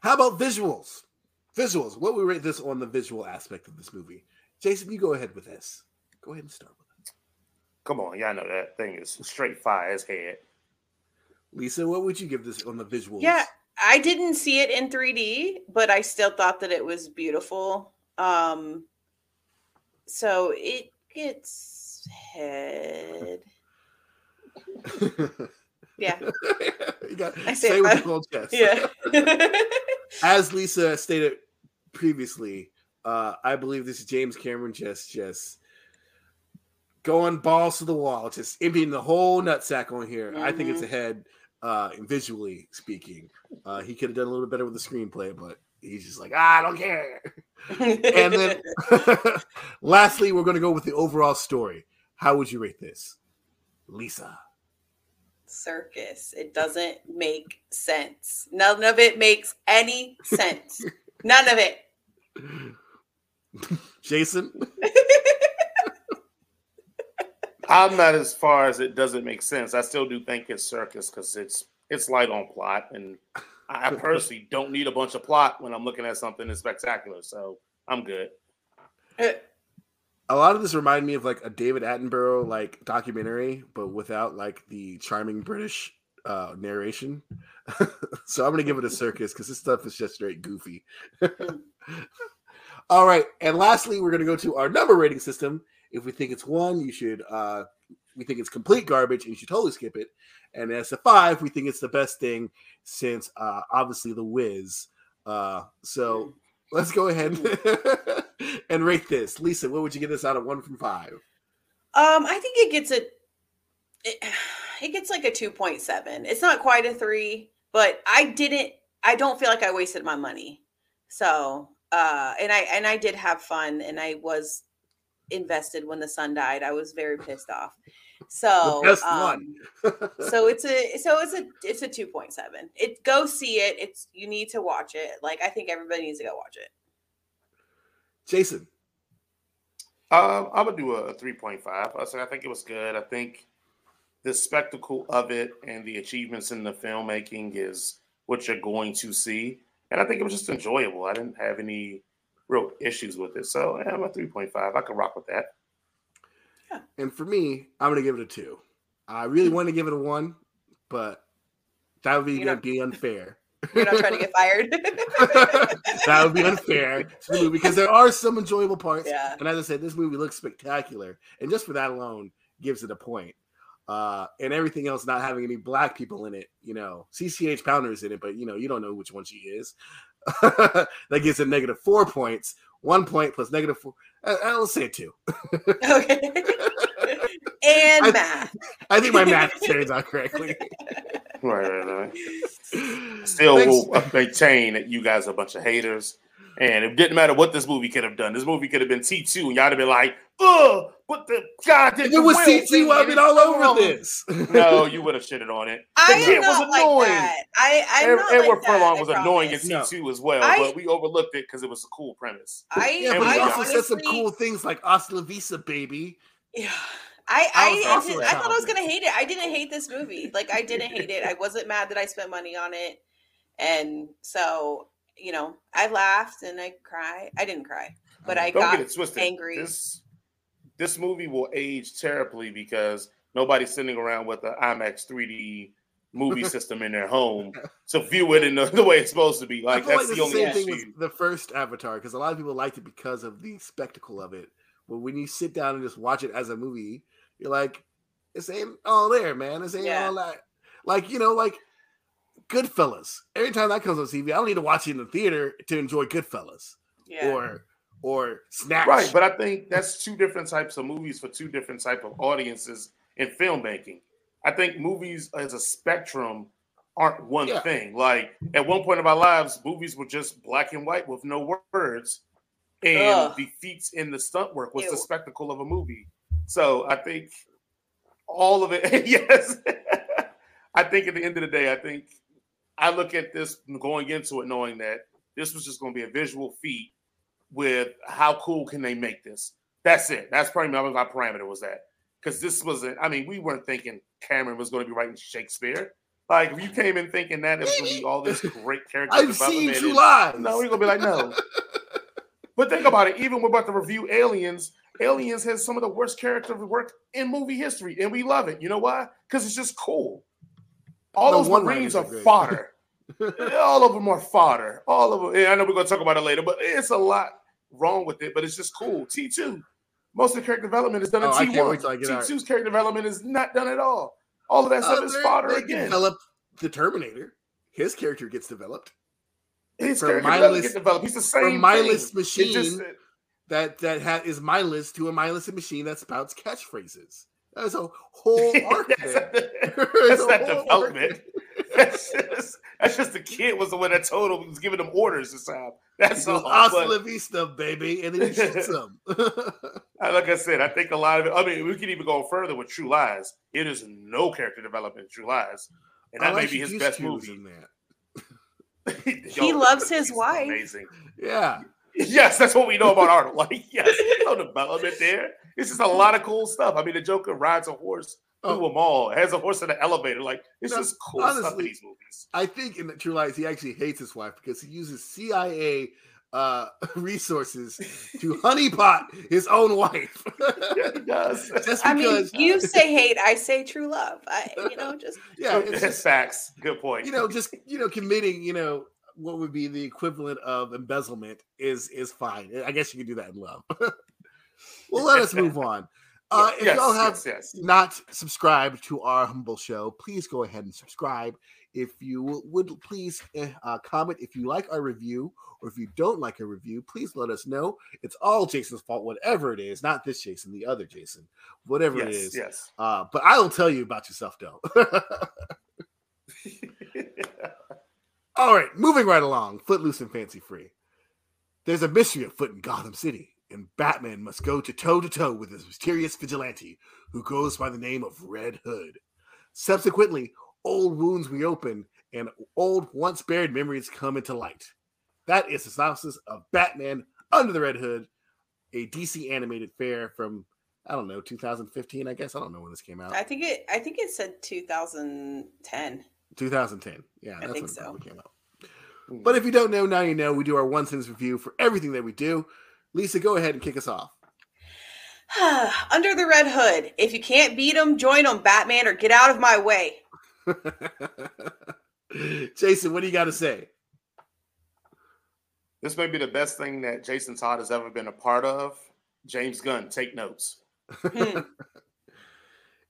how about visuals? Visuals. What we rate this on the visual aspect of this movie? Jason, you go ahead with this. Go ahead and start with it. Come on, y'all know that thing is straight fire as head. Lisa, what would you give this on the visuals? Yeah, I didn't see it in 3D, but I still thought that it was beautiful. Um, so it gets head. yeah. you got I say, say with cold chest. Yeah. As Lisa stated previously, uh, I believe this is James Cameron just just going balls to the wall, just emptying the whole nutsack on here. Mm-hmm. I think it's mm-hmm. ahead, uh, visually speaking. Uh, he could have done a little bit better with the screenplay, but he's just like, ah, I don't care. and then, lastly, we're going to go with the overall story. How would you rate this, Lisa? Circus. It doesn't make sense. None of it makes any sense. None of it. Jason? I'm not as far as it doesn't make sense. I still do think it's circus because it's it's light on plot, and I personally don't need a bunch of plot when I'm looking at something that's spectacular. So I'm good. A lot of this reminded me of like a David Attenborough like documentary, but without like the charming British uh, narration. so I'm gonna give it a circus because this stuff is just straight goofy. All right, and lastly, we're gonna go to our number rating system. If we think it's one, you should. uh We think it's complete garbage, and you should totally skip it. And as a five, we think it's the best thing since uh obviously the Wiz. Uh, so let's go ahead and rate this. Lisa, what would you give this out of one from five? Um, I think it gets a. It, it gets like a two point seven. It's not quite a three, but I didn't. I don't feel like I wasted my money. So uh, and I and I did have fun, and I was invested when the son died. I was very pissed off. So um, so it's a so it's a it's a two point seven. It go see it. It's you need to watch it. Like I think everybody needs to go watch it. Jason. Um, I would do a three point five. I said I think it was good. I think the spectacle of it and the achievements in the filmmaking is what you're going to see and I think it was just enjoyable. I didn't have any real issues with it, so yeah, I'm a 3.5. I could rock with that. Yeah. And for me, I'm gonna give it a two. I really want to give it a one, but that would be gonna be unfair. You're not trying to get fired. that would be unfair to the movie because there are some enjoyable parts. Yeah. And as I said, this movie looks spectacular, and just for that alone, gives it a point uh, and everything else not having any black people in it. You know, CCH Pounder is in it, but you know, you don't know which one she is. that gets a negative four points. One point plus negative four. Uh, I'll say two. okay. and I, math. I think my math turns out correctly. Right, right, right. Still will maintain that you guys are a bunch of haters. And it didn't matter what this movie could have done. This movie could have been T2, and y'all would have been like, ugh, but the God did If it was T2, I'd been all over this. No, you would have shitted on it. I The kid was like annoying. that. I, I'm Ed- not Edward like that, Furlong I was annoying in. T2 as well, I- but we overlooked it because it was a cool premise. I, Yeah, but I he also honestly, said some cool things like Hasta la Vista, baby. Yeah. I I I, was I, did- a I thought I was gonna hate it. I didn't hate this movie. Like I didn't hate it. I wasn't mad that I spent money on it, and so you know I laughed and I cried. I didn't cry, but uh, I Don't got get it twisted. angry. This this movie will age terribly because nobody's sitting around with an IMAX 3D movie system in their home to view it in the, the way it's supposed to be. Like that's like the it's only same thing issue. with the first Avatar because a lot of people liked it because of the spectacle of it. But when you sit down and just watch it as a movie, you're like, this ain't all there, man. This ain't Yeah. all that. Like you know, like Goodfellas. Every time that comes on TV, I don't need to watch it in the theater to enjoy Goodfellas yeah. or or Snatch. Right, but I think that's two different types of movies for two different type of audiences in filmmaking. I think movies as a spectrum aren't one Yeah. thing. Like at one point of our lives, movies were just black and white with no words, and Ugh. the feats in the stunt work was the spectacle of a movie. So I think all of it. yes, I think at the end of the day, I think I look at this going into it knowing that this was just going to be a visual feat with how cool can they make this. That's it. That's probably my, my parameter was that because this wasn't. I mean, we weren't thinking Cameron was going to be writing Shakespeare. Like if you came in thinking that it was going to be all this great character I've seen development and- Lies. no, we're gonna be like, no. but think about it. Even we're about to review Aliens. Aliens has some of the worst character work in movie history, and we love it. You know why? Because it's just cool. All No those Marines are fodder. All of them are fodder. All of them. And I know we're gonna talk about it later, but it's a lot wrong with it. But it's just cool. T two. Most of the character development is done in Oh, T one. T 2's character development is not done at all. All of that stuff Uh, is fodder they again. Develop the Terminator. His character gets developed. His for character mindless- doesn't get developed. He's the same From mindless thing. Machine just- that that ha- is mindless to a mindless machine that spouts catchphrases. There's a whole arc that's there. not, There's that's a not development. That's just, that's just the kid was the one that told him was giving him orders this time. He That's goes, all. Hasta But, la vista, baby, and then he shoots him. like I said, I think a lot of it. I mean, we can even go further with True Lies. It is no character development in True Lies, and I that may be his best movie. in that. He loves his wife. Amazing. Yeah, Yes, that's what we know about Arnold. Like, yes, there's no development there. It's just a lot of cool stuff. I mean, the Joker rides a horse through Oh. a mall, has a horse in an elevator. Like, it's No, just cool stuff in these movies. I think in the True Lies he actually hates his wife because he uses CIA uh, resources to honeypot his own wife. Yeah, he does. Just I mean, because you say hate, I say true love. I, you know, just yeah, it's That's just, facts. Good point. you know, just you know, committing, you know, what would be the equivalent of embezzlement is is fine. I guess you can do that in love. Well, let us move on. Uh, if yes, y'all have yes, yes. not subscribed to our humble show, please go ahead and subscribe. If you would please eh, uh, comment if you like our review or if you don't like a review, please let us know. It's all Jason's fault, whatever it is. Not this Jason, the other Jason, whatever it is. yes. Uh, but I will tell you about yourself, though. all right, moving right along. Footloose and fancy free. There's a mystery afoot in Gotham City, and Batman must go to toe to toe with this mysterious vigilante who goes by the name of Red Hood. Subsequently, old wounds reopen and old once buried memories come into light. That is the synopsis of Batman Under the Red Hood, a DC animated fair from I don't know 2015. I guess I don't know when this came out. I think it. I think it said 2010. 2010. Yeah, I that's think when so. out. Hmm. But if you don't know, now you know. We do our one sentence review for everything that we do. Lisa, go ahead and kick us off. Under the Red Hood. If you can't beat him, join him, Batman, or get out of my way. Jason, what do you got to say? this may be the best thing that Jason Todd has ever been a part of. James Gunn, take notes. Hmm.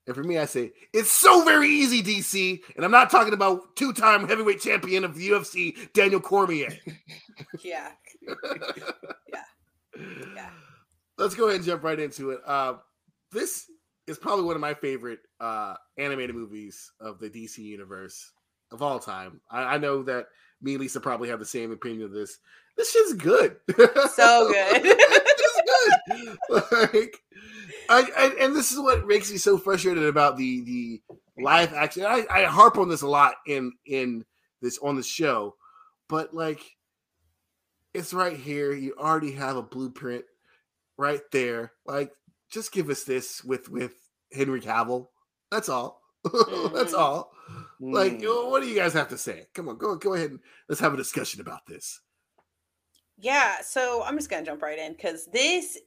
And for me, I say it's so very easy, DC. And I'm not talking about two-time heavyweight champion of the UFC, Daniel Cormier. yeah. Yeah. Let's go ahead and jump right into it. Uh, this is probably one of my favorite uh, animated movies of the DC universe. of all time. I, I know that me and Lisa probably have the same opinion of this. This shit's good. So good. it's good. like, I, I, and this is what makes me so frustrated about the the live action. I, I harp on this a lot in in this on the show, but like, it's right here. You already have a blueprint right there. Like, just give us this with with Henry Cavill. That's all. That's Mhm. all. Like, Mm. what do you guys have to say? Come on, go go ahead and let's have a discussion about this. Yeah, so I'm just gonna jump right in because this.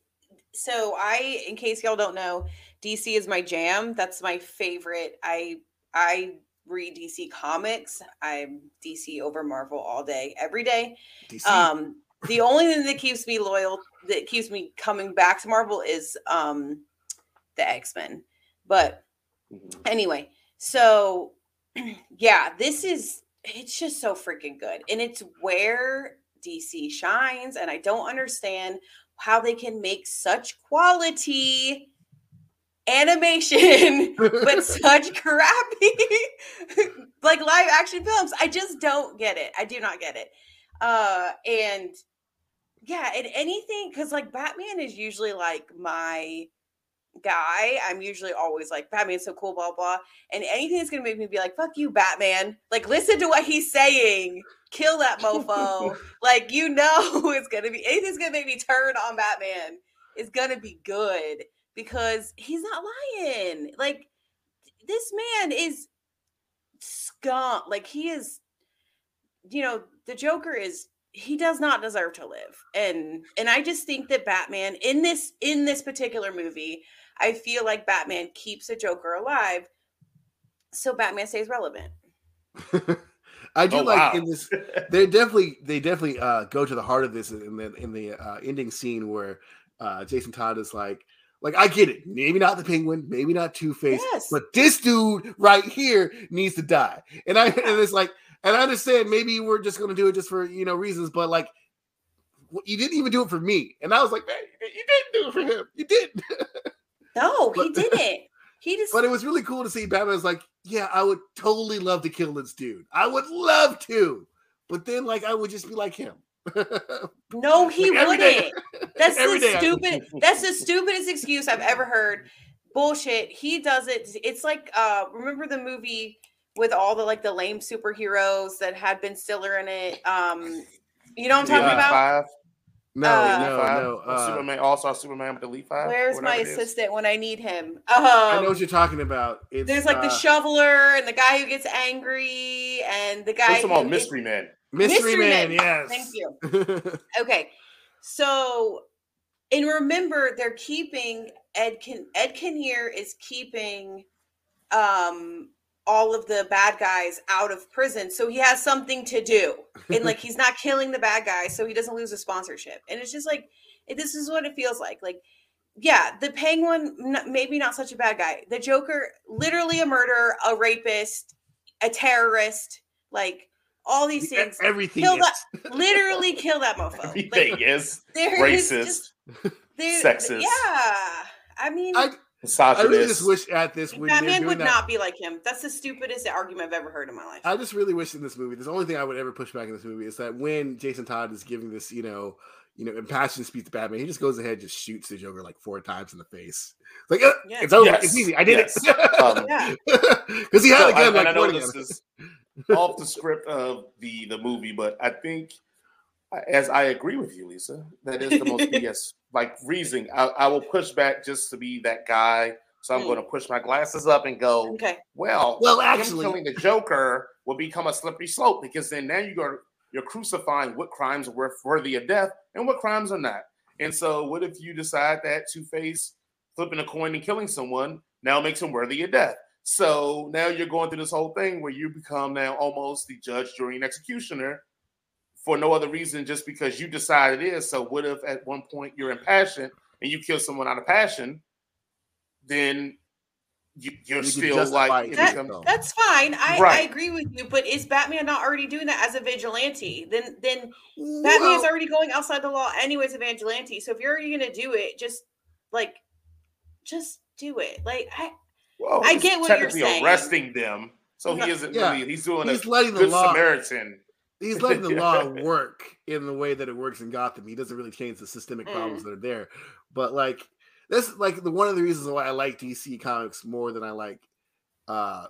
So I, in case y'all don't know, DC is my jam. That's my favorite. I I read DC comics. I'm DC over Marvel all day, every day. DC. Um, the only thing that keeps me loyal, that keeps me coming back to Marvel, is um the X Men. But Mhm. anyway, so yeah, this is it's just so freaking good. And it's where DC shines. And I don't understand how they can make such quality animation, but such crappy like live action films. I just don't get it. I do not get it. Uh and yeah, and anything because like Batman is usually like my guy. I'm usually always like, Batman's so cool, blah, blah. And anything that's gonna make me be like, fuck you, Batman. Like, listen to what he's saying. Kill that mofo. like, you know it's gonna be anything's gonna make me turn on Batman It's gonna be good because he's not lying. Like, this man is scum. Like, he is, you know, the Joker is he does not deserve to live and and i just think that batman in this in this particular movie i feel like batman keeps a joker alive so batman stays relevant I do Oh, like wow. in this. They definitely they definitely uh, go to the heart of this in the in the uh, ending scene where uh, Jason Todd is like, like I get it, maybe not the Penguin, maybe not Two Face, Yes. but this dude right here needs to die. And I and it's like, and I understand maybe we're just going to do it just for you know reasons, but like. You didn't even do it for me, and I was like, "Man, you didn't do it for him. You didn't." no he didn't he just But it was really cool to see Batman's like, yeah, I would totally love to kill this dude. I would love to. But then, like, I would just be like him. No he Like, wouldn't that's the day I- stupid that's the stupidest excuse i've ever heard bullshit he does it it's like uh remember the movie with all the like the lame superheroes that had ben stiller in it um you know what i'm talking Elite about Five, no, Uh, no, Five, no. Uh, Superman, All Star Superman with the Elite Five. Where's my assistant when I need him? Um, I know what you're talking about. It's, there's like the uh, shoveler and the guy who gets angry and the guy. First of all, Mystery Man. Mystery, Mystery Man. Man. Yes. Thank you. Okay, so and remember they're keeping Ed. Kin- Ed Kinnear is keeping um all of the bad guys out of prison, so he has something to do, and like he's not killing the bad guys, so he doesn't lose a sponsorship. And it's just like this is what it feels like. Like, yeah, the Penguin maybe not such a bad guy. The Joker, literally a murderer, a rapist, a terrorist, like all these things. Everything. Kill is. that- literally kill that mofo. Everything Like, is there is racist, just- sexist. Yeah, I mean, I- I really just wish at this when they're Batman doing would that, not be like him. That's the stupidest argument I've ever heard in my life. I just really wish in this movie. The only thing I would ever push back in this movie is that when Jason Todd is giving this, you know, you know, impassioned speech to Batman, he just goes ahead and just shoots the Joker like four times in the face. Like uh, Yeah. it's over. Yes, It's easy. I did yes. it. Um, yeah, Because he had So, a gun and like I know pointing this at him. is off the script of the the movie, but I think, as I agree with you, Lisa, that is the most BS like reasoning. I, I will push back just to be that guy. So I'm Mm. going to push my glasses up and go. okay. Well, Well, actually- killing the Joker will become a slippery slope because then now you are you're crucifying what crimes are worth- worthy of death and what crimes are not. And so, what if you decide that Two Face flipping a coin and killing someone now makes him worthy of death? So now you're going through this whole thing where you become now almost the judge, jury, and executioner for no other reason just because you decide it is. So what if at one point you're impassioned and you kill someone out of passion? Then you, you're You still like it it That- becomes- That's fine. I, I agree with you, but is Batman not already doing that as a vigilante? Then then Batman's Well, already going outside the law anyways, a vigilante. So if you're already gonna do it, just like just do it. Like I Well, I it's get what you're technically saying. arresting them So he isn't Yeah. really. He's doing He's a letting the law. Samaritan. He's letting the law work in the way that it works in Gotham. He doesn't really change the systemic Mm. problems that are there. But like that's like the one of the reasons why I like DC comics more than I like uh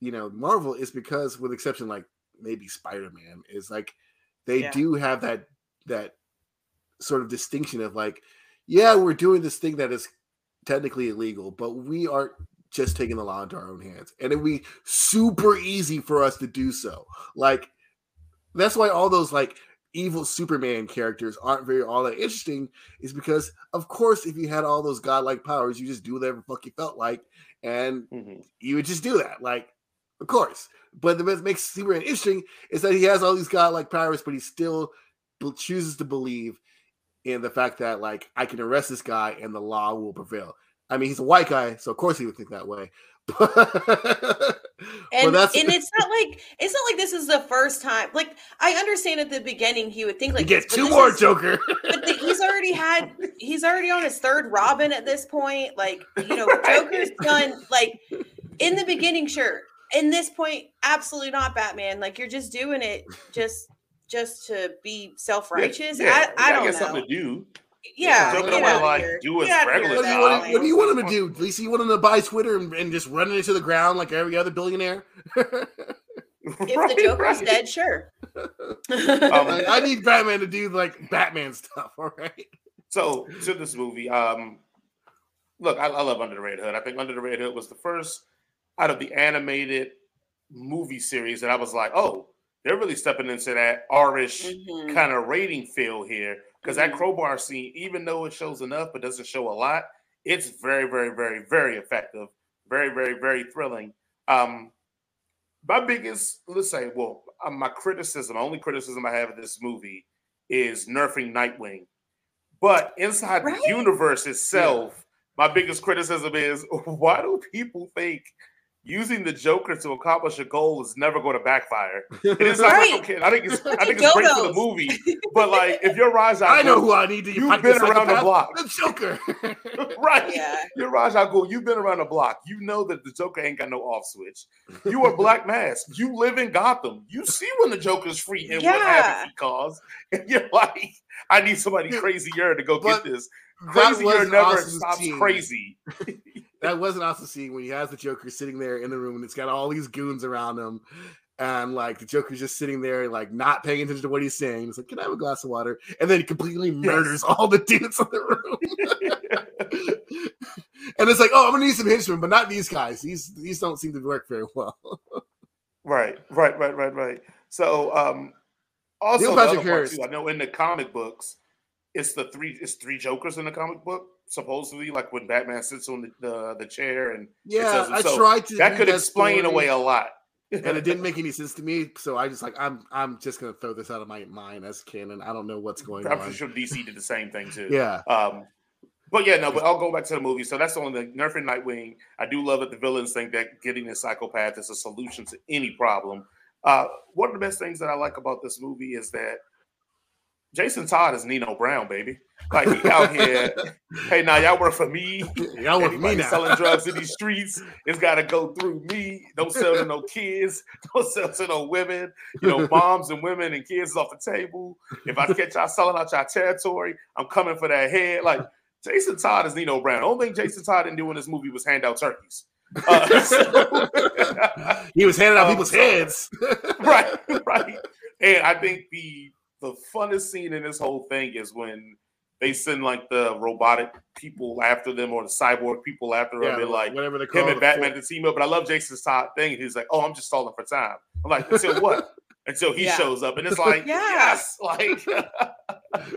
you know Marvel is because with exception like maybe Spider-Man is like they Yeah. do have that that sort of distinction of like yeah, we're doing this thing that is technically illegal, but we aren't just taking the law into our own hands. And it'd be super easy for us to do so. Like that's why all those like evil Superman characters aren't very all that interesting, is because of course if you had all those godlike powers, you just do whatever the fuck you felt like, and Mhm. you would just do that. Like, of course. But the what makes Superman interesting is that he has all these godlike powers, but he still chooses to believe in the fact that like I can arrest this guy and the law will prevail. I mean, he's a white guy, so of course he would think that way. And, that's and it's not like it's not like this is the first time. Like I understand at the beginning he would think you like get this, two more is- Joker. But the, he's already had he's already on his third Robin at this point. Like you know, Right. Joker's done like in the beginning, sure. In this point, absolutely not Batman. Like you're just doing it just just to be self righteous. Yeah, I, I don't know. something to do. Yeah, Joker get like, do his Get outta here regular What do, you want, what do you want him to do? At least you want him to buy Twitter and, and just run it into the ground like every other billionaire. If Right, the Joker's right. dead, sure. Um, Like, I need Batman to do like Batman stuff. All right. So to this movie, um, look, I, I love Under the Red Hood. I think Under the Red Hood was the first out of the animated movie series that I was like, oh, they're really stepping into that R-ish Mhm. kind of rating feel here. Because that Mhm. crowbar scene, even though it shows enough but doesn't show a lot, it's very, very, very, very effective. Very, very, very thrilling. Um, my biggest, let's say, well, uh, my criticism, only criticism I have of this movie is nerfing Nightwing. But inside Right? the universe itself, my biggest criticism is why do people think using the Joker to accomplish a goal is never going to backfire? It is not Right. like, okay, I think it's I think it's great for the movie, but like if your Ra's al I know who I need to. You've been around the block. The Joker. right, Yeah. you're Ra's al Ghul. You've been around the block. You know that the Joker ain't got no off switch. You are Black Mask. You live in Gotham. You see when the Joker's free and what Yeah. havoc he caused. And you're like, I need somebody Dude, crazier to go but get this. that Crazier never awesome stops scene. crazy. That was an awesome scene when he has the Joker sitting there in the room and it's got all these goons around him. And like the Joker's just sitting there, like not paying attention to what he's saying. It's like, can I have a glass of water? And then he completely murders all the dudes in the room. and it's like, oh, I'm gonna need some henchmen, but not these guys. These these don't seem to work very well. Right, right, right, right, right. So, um, also Neil Patrick Harris. too, I know in the comic books, it's the three, it's three Jokers in the comic book. Supposedly, like when Batman sits on the the, the chair, and Yeah, I so tried to. that could explain story, away a lot. and it didn't make any sense to me. So I just like, I'm I'm just gonna throw this out of my mind as canon. I don't know what's going I'm on. pretty sure DC did the same thing too. Yeah, Um, but yeah, no, but I'll go back to the movie. So that's on the nerfing Nightwing. I do love that the villains think that getting a psychopath is a solution to any problem. Uh, one of the best things that I like about this movie is that Jason Todd is Nino Brown, baby. Like he out here, hey, now y'all work for me. y'all with me now. selling drugs in these streets, it's got to go through me. Don't sell to no kids. Don't sell to no women. You know, moms and women and kids is off the table. If I catch y'all selling out y'all territory, I'm coming for that head. Like Jason Todd is Nino Brown. The only thing Jason Todd didn't do in this movie was hand out turkeys. Uh, so- he was handing out Um, people's so- heads. right, right. And I think the the funnest scene in this whole thing is when they send like the robotic people after them or the cyborg people after them. yeah, They're like whatever they him call and Batman to team up. But I love Jason's Todd thing. He's like, "Oh, I'm just stalling for time." I'm like, "Until what?" Until he Yeah. shows up, and it's like, Yeah. yes, like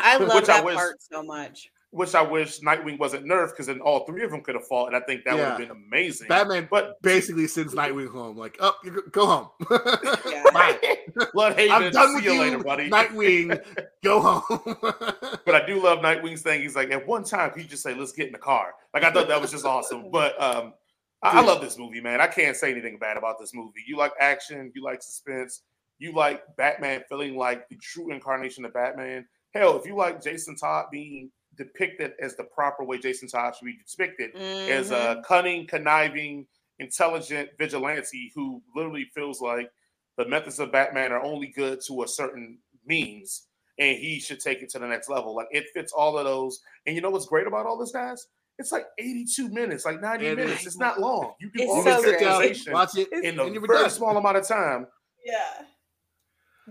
I love Which I that wish- part so much. Which I wish Nightwing wasn't nerfed because then all three of them could have fought, and I think that would have been amazing. Batman but basically sends Nightwing home. Like, up, you go- go home. Yeah. Bye. Blüdhaven, I'm done see with you, you, later, buddy. Nightwing. Go home. But I do love Nightwing's thing. He's like, at one time, he just say, "Let's get in the car." Like I thought that was just awesome. But um, I, I love this movie, man. I can't say anything bad about this movie. You like action, you like suspense, you like Batman feeling like the true incarnation of Batman. Hell, if you like Jason Todd being depicted as the proper way Jason Todd should be depicted, as Mhm. a cunning, conniving, intelligent vigilante who literally feels like the methods of Batman are only good to a certain means, and he should take it to the next level. Like it fits all of those. And you know what's great about all this, guys? It's like 82 minutes, like 90 It minutes. is. It's not long. You can It's all so this great. watch it, in a very done. small amount of time. Yeah.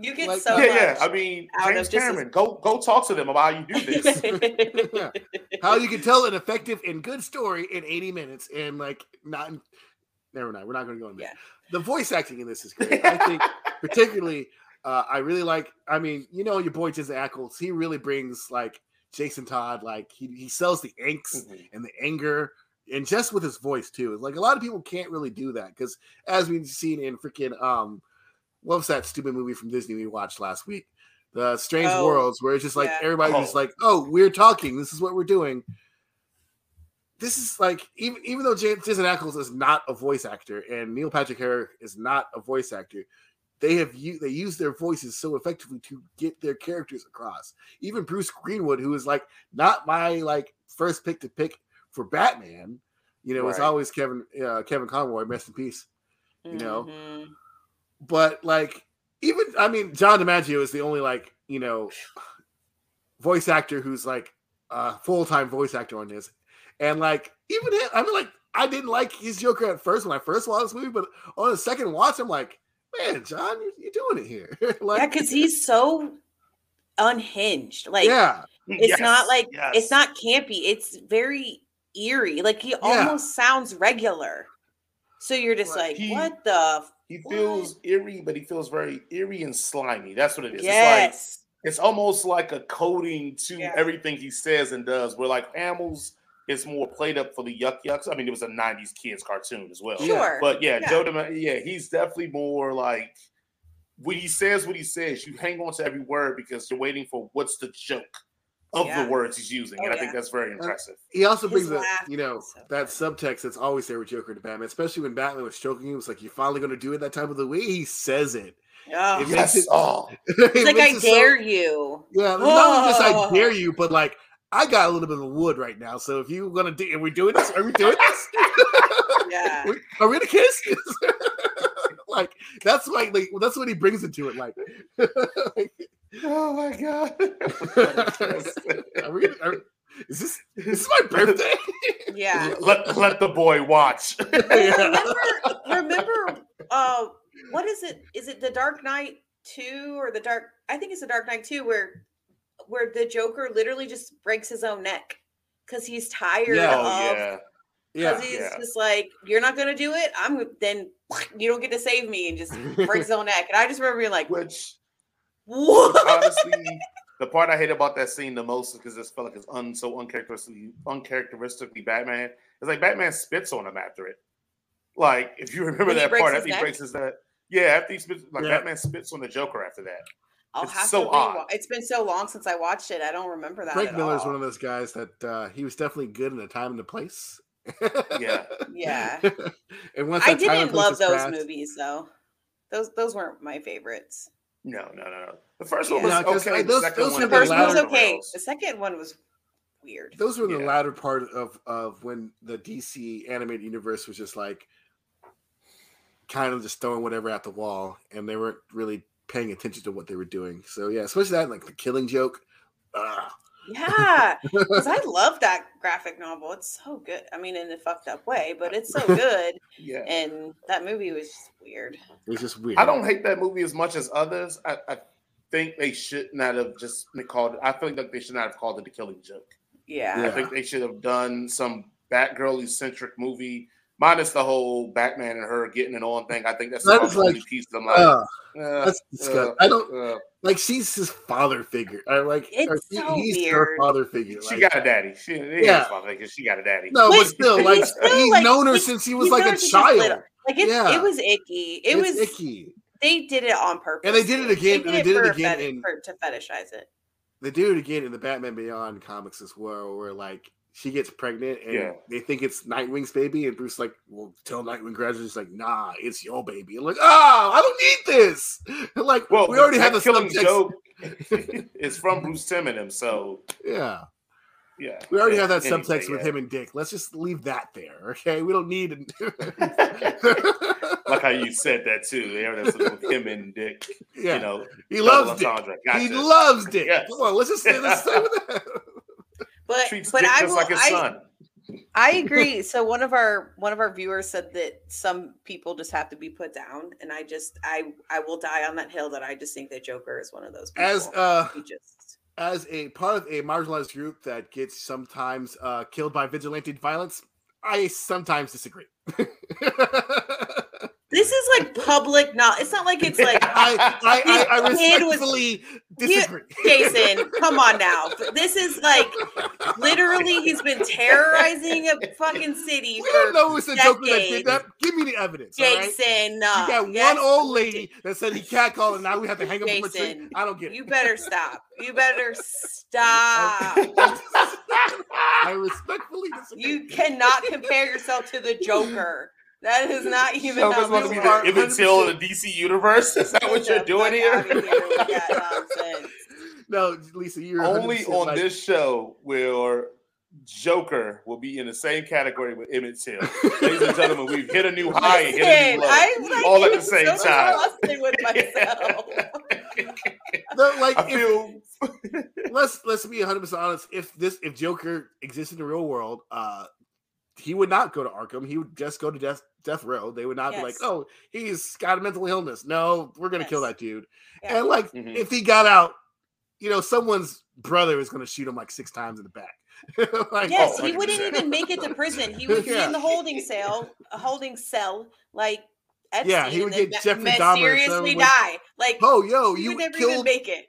You get Like- so yeah, much. yeah. I mean, out of James just a- Cameron, go go talk to them about how you do this. Yeah. How you can tell an effective and good story in 80 minutes and like not in, never mind, we're not gonna go in there. Yeah. The voice acting in this is great. I think particularly uh, I really like I mean, you know your boy Jensen Ackles, he really brings like Jason Todd, like he, he sells the angst Mhm. and the anger and just with his voice too. Like a lot of people can't really do that because as we've seen in freaking um what was that stupid movie from Disney we watched last week? The Strange Oh, Worlds, where it's just like yeah. everybody's just Oh. like, oh, we're talking. This is what we're doing. This is like even even though Jan- Jensen Ackles is not a voice actor and Neil Patrick Harris is not a voice actor, they have u- they use their voices so effectively to get their characters across. Even Bruce Greenwood, who is like not my like first pick to pick for Batman, you know, it's always Kevin uh, Kevin Conroy, rest in peace. You know, Mhm. But like even I mean, John DiMaggio is the only like you know voice actor who's like a full time voice actor on this, and like even him, I mean, like I didn't like his Joker at first when I first watched this movie, but on the second watch, I'm like, man, John, you're, you're doing it here. like, yeah, because he's so unhinged. Like yeah, it's Yes, not like yes. it's not campy. It's very eerie. Like he almost sounds regular. So you're just Right. like, He- what the f- He feels eerie, but he feels very eerie and slimy. That's what it is. It's like yes. it's almost like a coding to Yeah. everything he says and does. Where like Hamill's is more played up for the yuck yucks. I mean, it was a '90s kids cartoon as well. Sure. But yeah, Yeah. Joe DiMaggio, yeah, he's definitely more like when he says what he says, you hang on to every word because you're waiting for what's the joke of Yeah. the words he's using. Oh, and I think that's very impressive. he also His brings a you know so that funny. subtext that's always there with Joker to Batman, especially when Batman was choking him. It's like you're finally going to do it that time of the way he says it. Oh. It makes Yes. it- Oh, It It's like I it so- dare you. Yeah, not just I dare you, but like I got a little bit of wood right now. So if you're gonna do, are we doing this? Are we doing this? Yeah. Are we gonna kiss? like that's why, like that's what he brings into it. Like, oh my god. are we? Are, is this this is my birthday? Yeah. let let the boy watch. remember remember uh what is it? Is it the Dark Knight 2 or the Dark I think it's the Dark Knight 2 where where the Joker literally just breaks his own neck because he's tired Yeah. oh of yeah. yeah, because he's Yeah. just like, You're not gonna do it, I'm then you don't get to save me and just breaks his own neck. And I just remember being like, Which What? honestly, the part I hate about that scene the most is because it felt like it's un, so uncharacteristically uncharacteristically Batman. It's like Batman spits on him after it. Like if you remember When that part his after he neck? breaks his neck. Yeah, after he spits, like Yeah. Batman spits on the Joker after that. I'll It's so odd. rewa- It's been so long since I watched it. I don't remember that. Frank Miller is one of those guys that uh, he was definitely good in the time and the place. Yeah. Yeah. and once I that time and didn't love those passed- movies though. Those those weren't my favorites. No, no, no, no. The first Yeah. one was No, 'cause, okay. like, the those- second those one The the first one was latter- okay. The second one was weird. Those were the Yeah. latter part of of when the DC animated universe was just like kind of just throwing whatever at the wall, and they weren't really paying attention to what they were doing. So yeah, especially that like the Killing Joke. Ugh. Yeah, because I love that graphic novel. It's so good. I mean, in a fucked up way, but it's so good. Yeah. And that movie was just weird. It was just weird. I don't hate that movie as much as others. I, I think they should not have just called it. I feel like they should not have called it the Killing Joke. Yeah. Yeah. I think they should have done some Batgirl eccentric movie, minus the whole Batman and her getting it on thing. I think that's That the is only like- piece that I'm like, Ugh, uh, that's disgusting. uh, I don't uh, like she's his father figure. I like It's he- so he's her father figure. she like- got a daddy. She, Yeah. yeah, she got a daddy. no, But- but still, like he's still, he's like, known her he's- since he was like a since he was little. child. Like it, Yeah. it was icky. It it's was icky. they did it on purpose. And they did it again, and they did it for again feti- in- for, to fetishize it. They do it again in the Batman Beyond comics as well, where like she gets pregnant and Yeah. they think it's Nightwing's baby, and Bruce like, "Well, tell Nightwing gradually." She's like, "Nah, it's your baby." I'm like, "Oh, I don't need this." like, Well, we already have the Killing subtext. Joke is from Bruce Timm and him, so Yeah, Yeah. We already have that Anyway, subtext with yeah. him and Dick. Let's just leave that there, okay? We don't need. Like how you said that too. They have that with him and Dick. yeah, You know, he loves Dick. entendre. He loves Dick. Yes. Come on, let's just stay, let's stay with that. But treats but Dick I just will. like his I, son. I agree. So one of our one of our viewers said that some people just have to be put down, and I just I I will die on that hill that I just think that Joker is one of those people. As uh, He just as a part of a marginalized group that gets sometimes uh, killed by vigilante violence, I sometimes disagree. this is like public. Not it's not like it's like I, I, I, I kid was- respectfully disagree. Jason. Come on now. This is like literally he's been terrorizing a fucking city we don't know it's the Joker that did that. Give me the evidence. all right? Jason. Uh, you No, got Yes, one old lady that said he can't call, and now we have to hang him from a tree. Jason, I don't get it. You better stop. You better stop. I respectfully disagree. You cannot compare yourself to the Joker. That is not even Joker's how supposed to be are the Emmett Till of the DC universe. Is that what you're doing here? here with that nonsense. no, Lisa, you're Only on right. this show will Joker will be in the same category with Emmett Till. Ladies and gentlemen, we've hit a new high and hit a Listen, new low. I'm like, all at the same so time. exhausted with myself. No, like I if- feel let's let's be 100 percent honest. If this if Joker exists in the real world, uh, he would not go to Arkham. He would just go to death death row. They would not be like, oh, he's got a mental illness. No, we're gonna kill that dude. Yeah. And like, Mhm. if he got out, you know, someone's brother is gonna shoot him like six times in the back. like, Yes, Oh, he wouldn't 100%. even make it to prison. He would be in the holding cell, a holding cell, like Epstein, Yeah, he would get Jeffrey Dahmer or mysteriously something with- die. Like oh, yo, you would never even make it.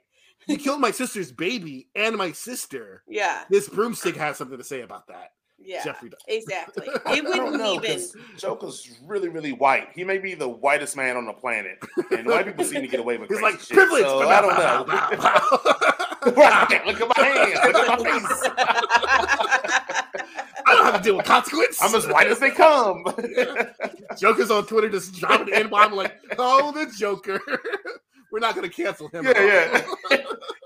you killed my sister's baby and my sister. Yeah, This broomstick has something to say about that. Yeah, Jeffrey Dahmer. exactly. It wouldn't know even. 'cause Joker's really, really white. He may be the whitest man on the planet, and white people seem to get away with He's crazy like shit. privilege. So, but I don't know. bow, bow. Right, look at my hands. Look at my face. I don't have to deal with consequence. I'm as white as they come. Joker's on Twitter just dropping the I'm like, oh, the Joker. We're not going to cancel him. at Yeah,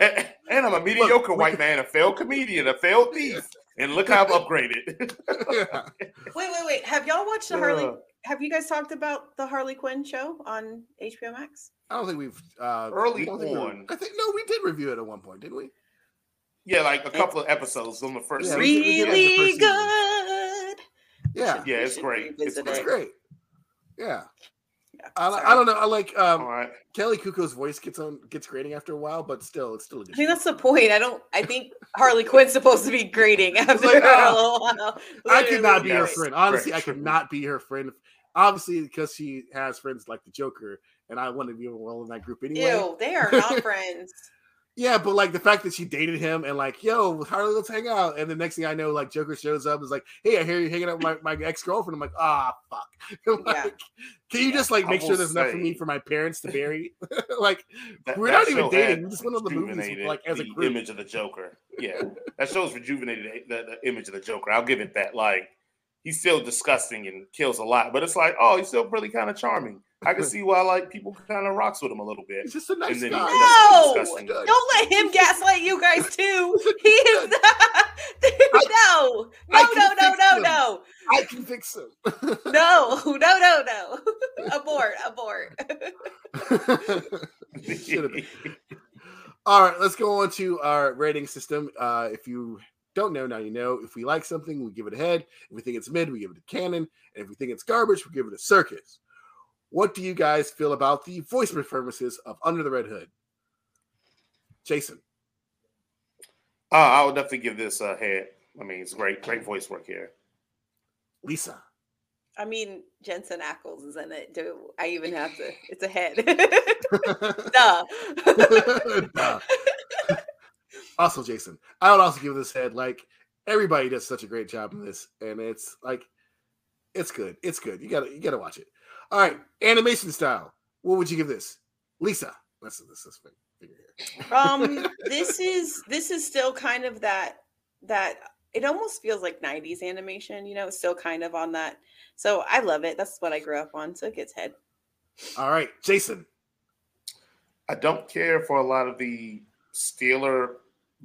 and, and I'm a mediocre we- white man, a failed comedian, a failed thief, and look how I've upgraded. Yeah. Wait, wait, wait. Have y'all watched the Harley? Uh, Have you guys talked about the Harley Quinn show on HBO Max? I don't think we've uh, Early I think on. I think no, we did review it at one point, didn't we? yeah, like a couple of episodes on the first Yeah, season. we- we did like the Really first season. good. Yeah, Yeah, it's great. It's revisit it's great. Yeah, Yeah, I. I don't know. I like um, All right. Kaley Cuoco's voice gets on gets grating after a while, but still, it's still a good. I think show. that's the point. I don't. I think Harley Quinn's supposed to be grating after Like, a ah, little while. I could not be her friend. Honestly, I Right. could not be her friend. Obviously, because she has friends like the Joker, and I want to be well in that group anyway. Ew, they are not friends. Yeah, but like the fact that she dated him and like, yo, Harley, let's hang out. And the next thing I know, like Joker shows up, is like, hey, I hear you hanging out with my, my ex girlfriend. I'm like, ah, fuck. I'm Yeah. Can you just like make sure there's enough for me for my parents to bury? like, That- we're that not even dating. We just went on the movies like as a the group. image of the Joker. Yeah, that show's rejuvenated the, the image of the Joker. I'll give it that. Like he's still disgusting and kills a lot, but it's like, oh, he's still really kind of charming. I can see why like people kind of rocks with him a little bit. He's just a nice And then he guy. does No, disgusting. don't let him gaslight you guys too. He is not. no, no, no, no, no, no, I can fix him. no, no, no, no. Abort, abort. Should've been. All right, let's go on to our rating system. Uh, if you don't know, now you know. If we like something, we give it a head. If we think it's mid, we give it a cannon. And if we think it's garbage, we give it a circus. What do you guys feel about the voice performances of Under the Red Hood? Jason. Uh, I would definitely give this a head. I mean, it's great, great voice work here. Lisa. I mean, Jensen Ackles is in it. Do I even have to? It's a head. Duh. Duh. also, Jason. I would also give this head like everybody does such a great job in this, and it's like it's good. It's good. You gotta you gotta watch it. All right, animation style. What would you give this, Lisa? Let's this this figure here. um this is this is still kind of that that it almost feels like 90s animation you know it's still kind of on that so i love it that's what i grew up on so it gets head All right, Jason. I don't care for a lot of the Steeler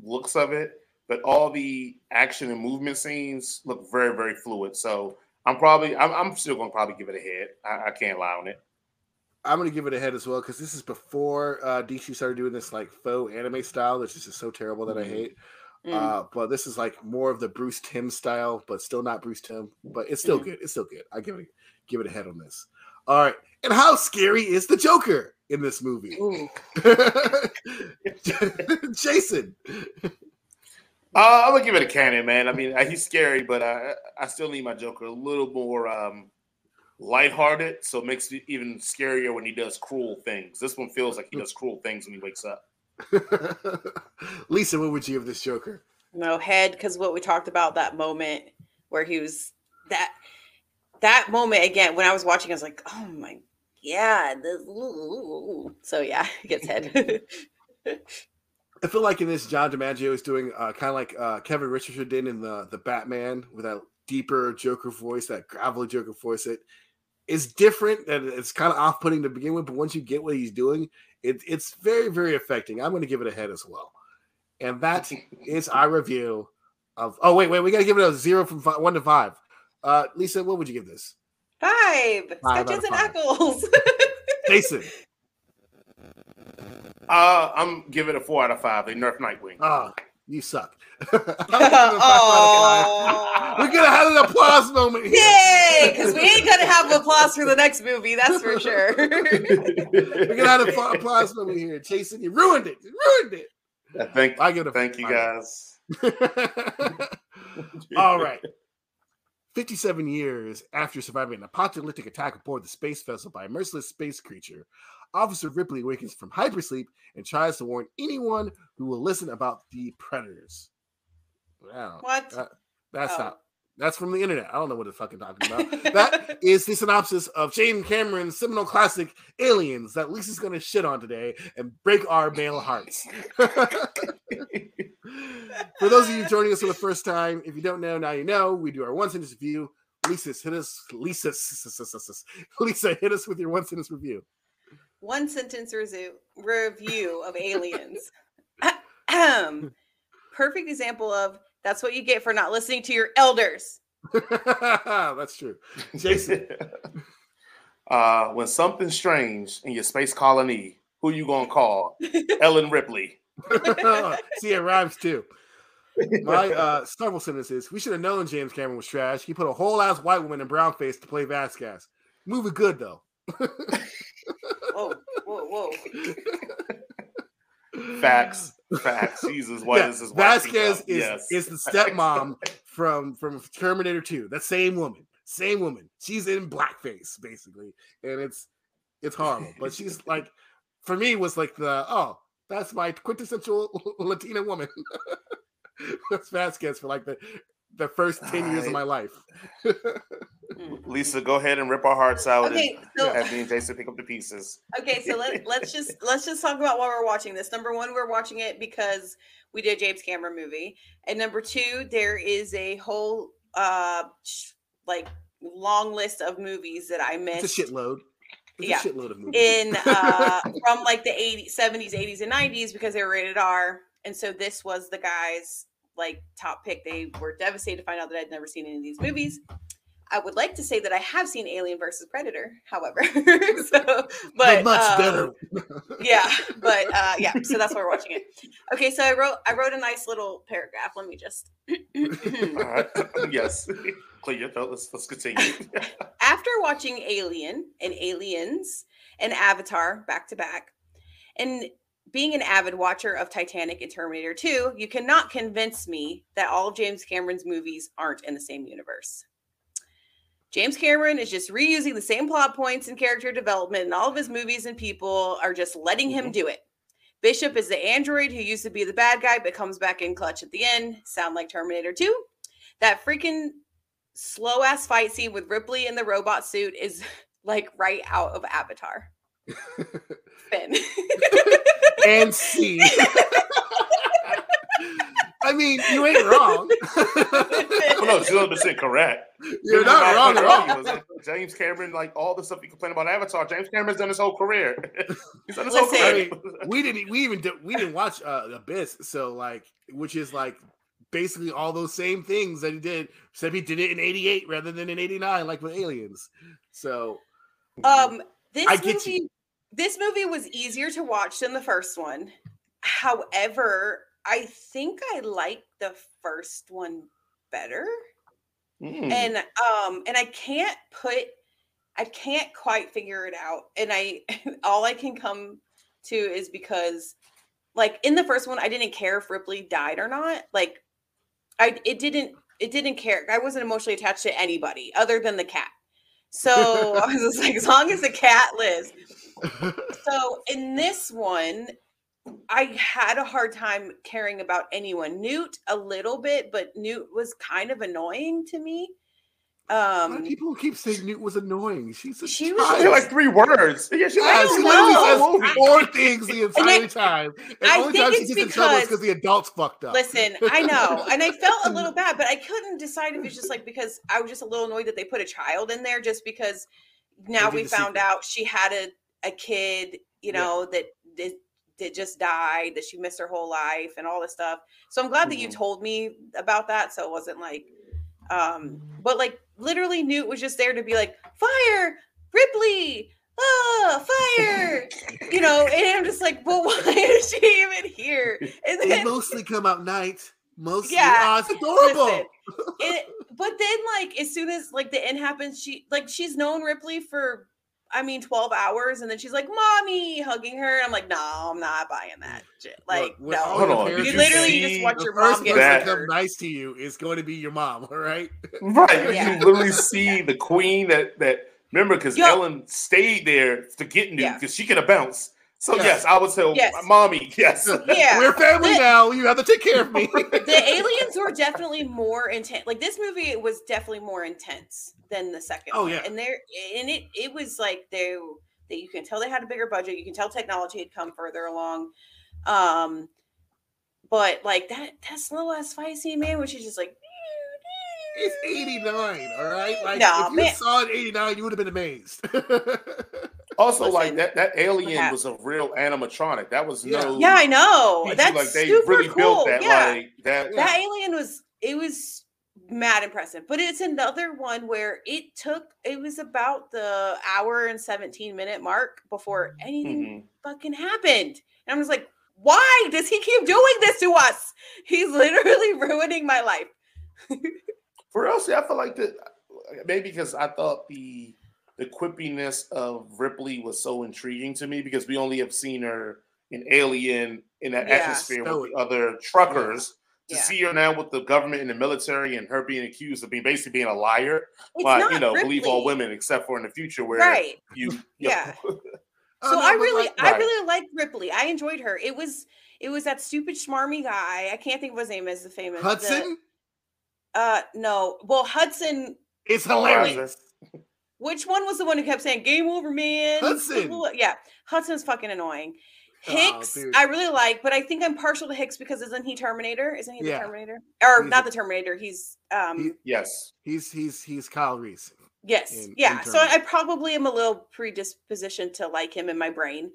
looks of it, but all the action and movement scenes look very, very fluid. So I'm probably, I'm, I'm still going to probably give it a head. I, I can't lie on it. I'm gonna give it a head as well because this is before uh, DC started doing this like faux anime style, which is just so terrible that I Mhm. hate. Mm. Uh, but this is like more of the Bruce Timm style, but still not Bruce Timm. But it's still Mhm. good. It's still good. I give it give it a head on this. All right. And how scary is the Joker in this movie? Jason. Uh, I'm gonna give it a cannon, man. I mean, uh, he's scary, but I I still need my Joker a little more um, lighthearted, so it makes it even scarier when he does cruel things. This one feels like he does cruel things when he wakes up. Lisa, what would you give this Joker? No head, because what we talked about that moment where he was that that moment again when I was watching, I was like, oh my yeah, this, ooh. so yeah, it gets head. I feel like in this, John DiMaggio is doing uh, kind of like uh, Kevin Richardson did in the the Batman with that deeper Joker voice, that gravelly Joker voice. It is different and it's kind of off putting to begin with, but once you get what he's doing, it, it's very very affecting. I'm going to give it a head as well, and that is our review of. Oh wait, wait, we got to give it a zero from five, one to five. Uh, Lisa, what would you give this? Five. Five Scott out of Jensen five. Ackles. Jason. Uh, I'm giving it a four out of five. They nerf Nightwing. Ah, you suck. I'm giving it a five out of five. We're gonna have an applause moment here. Yay! Because we ain't gonna have applause for the next movie, that's for sure. We're gonna have an applause moment here. Jason, you ruined it. You ruined it. thank, I get it a thank you guys. All right. 57 years after surviving an apocalyptic attack aboard the space vessel by a merciless space creature, Officer Ripley awakens from hypersleep and tries to warn anyone who will listen about the predators. Wow. what? Uh, That's Oh. not. That's from the internet. I don't know what it's fucking talking about. that is the synopsis of James Cameron's seminal classic Aliens that Lisa's gonna shit on today and break our male hearts. for those of you joining us for the first time, if you don't know, now you know. We do our one sentence review. Lisa, hit us. Lisa, Lisa, hit us with your one sentence review. One sentence resu- review of Aliens. Perfect example of that's what you get for not listening to your elders. That's true. Jason. uh, when something's strange in your space colony, who you gonna call? Ellen Ripley. See, it rhymes too. My uh several sentences. We should have known James Cameron was trash. He put a whole ass white woman in brown face to play Vasquez. Movie good though. Whoa, whoa, whoa. Facts. Facts. She's as white Yeah, as his white Vasquez is yes. is the stepmom from from Terminator 2. That same woman. Same woman. She's in blackface, basically. And it's it's horrible. But she's like for me was like the oh, that's my quintessential Latina woman. that's Vasquez for like the the first 10 years of my life. Lisa, go ahead and rip our hearts out Okay, and so have me and Jason pick up the pieces. okay, so let, let's just let's just talk about why we're watching this. Number one, we're watching it because we did a James Cameron movie, and number two, there is a whole uh like long list of movies that I missed. It's a shitload. It's Yeah. a shitload of movies. in uh from like the 80s 70s 80s and 90s because they were rated r and so this was the guys like top pick they were devastated to find out that i'd never seen any of these movies i would like to say that i have seen alien versus predator however so but much um, better. yeah but uh yeah so that's why we're watching it okay so i wrote i wrote a nice little paragraph let me just yes. Clear. Let's, let's continue. after watching Alien and Aliens and Avatar back to back, and being an avid watcher of Titanic and Terminator 2, you cannot convince me that all of James Cameron's movies aren't in the same universe. James Cameron is just reusing the same plot points and character development in all of his movies, and people are just letting him mm-hmm. do it. Bishop is the android who used to be the bad guy but comes back in clutch at the end. Sound like Terminator 2? That freaking slow ass fight scene with Ripley in the robot suit is like right out of Avatar. Finn. and C. I mean, you ain't wrong. oh, no, she's 100% correct. You're not wrong at all. all. James Cameron, like all the stuff you complain about Avatar, James Cameron's done his whole career. He's done his whole Listen. career. we didn't we even did, we didn't watch uh Abyss, so like which is like basically all those same things that he did, except he did it in '88 rather than in '89, like with Aliens. So, um, this I get movie, you. this movie was easier to watch than the first one. However, I think I like the first one better. Mm. and um and i can't put i can't quite figure it out and i all i can come to is because like in the first one i didn't care if ripley died or not like i it didn't it didn't care i wasn't emotionally attached to anybody other than the cat so i was just like as long as the cat lives so in this one i had a hard time caring about anyone newt a little bit but newt was kind of annoying to me a lot of um people keep saying Newt was annoying. She's a She child. They're like three words. Yeah, she I she literally says says four things the entire it- time. And I only think time she it's gets in trouble is because- because the adults fucked up. Listen, I know, and I felt a little bad, but I couldn't decide if it's just like because I was just a little annoyed that they put a child in there, just because now we found secret. out she had a a kid, you Yeah. know, that that that just died, that she missed her whole life, and all this stuff. So I'm glad that you Mhm. told me about that, so it wasn't like, um, but like literally Newt was just there to be like fire, Ripley. Oh, fire! You know, and I'm just like, well, why is she even here? And They mostly come out night. Mostly, Yeah, oh, it's adorable. Listen, it, but then like as soon as like the end happens, she like she's known Ripley for I mean 12 hours, and then she's like, "Mommy," hugging her. And I'm like, "No, I'm not buying that shit." Like, when all Hold no, the on, you you literally see just watch the your first mom get person to that- come nice to you is going to be your mom. All right. Right. Yeah. You literally see the queen that that remember because Ellen stayed there to get Newt Yeah. because she could have bounced. So Yeah. yes, I would tell Yes. mommy, yes. Yeah, We're family now. You have to take care of me. the aliens were definitely more intense. Like this movie was definitely more intense than the second. Oh, one. yeah. and there and it it was like they that you can tell they had a bigger budget. You can tell technology had come further along. Um, but like that that slow ass fight scene, man, where she's just like. It's 89, all right? Like, No, if you man. saw it 89, you would have been amazed. Also, like that that alien was a real animatronic. That was Yeah. no Yeah, I know. PG, That's like they super really cool. built that yeah. like that. Yeah. that alien was it was mad impressive but it's another one where it took it was about the hour and 17 minute mark before anything Mhm. fucking happened and i'm just like why does he keep doing this to us he's literally ruining my life For us, yeah, I feel like that maybe because I thought the the quippiness of Ripley was so intriguing to me because we only have seen her in Alien in that Yeah. atmosphere with the other truckers. To Yeah. see her now with the government and the military and her being accused of being basically being a liar, it's like not you know, believe all women except for in the future where right you, Yeah. Oh, so I really, like, I really liked Ripley. I enjoyed her. It was, it was that stupid schmarmy guy. I can't think of his name as the famous the- Hudson, uh, no. Well, Hudson. it's hilarious. Hilarious. Which one was the one who kept saying "Game over, man"? Hudson. Yeah, Hudson's fucking annoying. Oh, Hicks, dude. I really like, but I think I'm partial to Hicks because isn't he Terminator? Isn't he the Yeah. Terminator? Or He's not a- the Terminator? He's um. He- Yes. He's he's he's Kyle Reese. Yes. in- yeah. in so I Terminator. probably am a little predisposition to like him in my brain.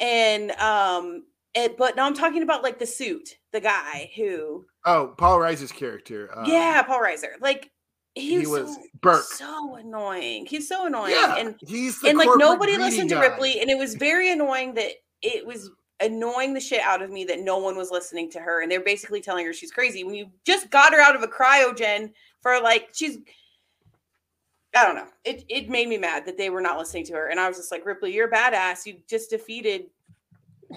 And um it, but now I'm talking about like the suit, the guy who Oh, Paul Reiser's character. um, Yeah, Paul Reiser. Like he, he was, so, Burke. so annoying. He's so annoying. Yeah, And he's and like nobody listened to guy. Ripley, and it was very annoying that it was annoying the shit out of me that no one was listening to her, and they're basically telling her she's crazy when you just got her out of a cryogen for like she's. I don't know. It it made me mad that they were not listening to her, and I was just like, Ripley, you're a badass. You just defeated,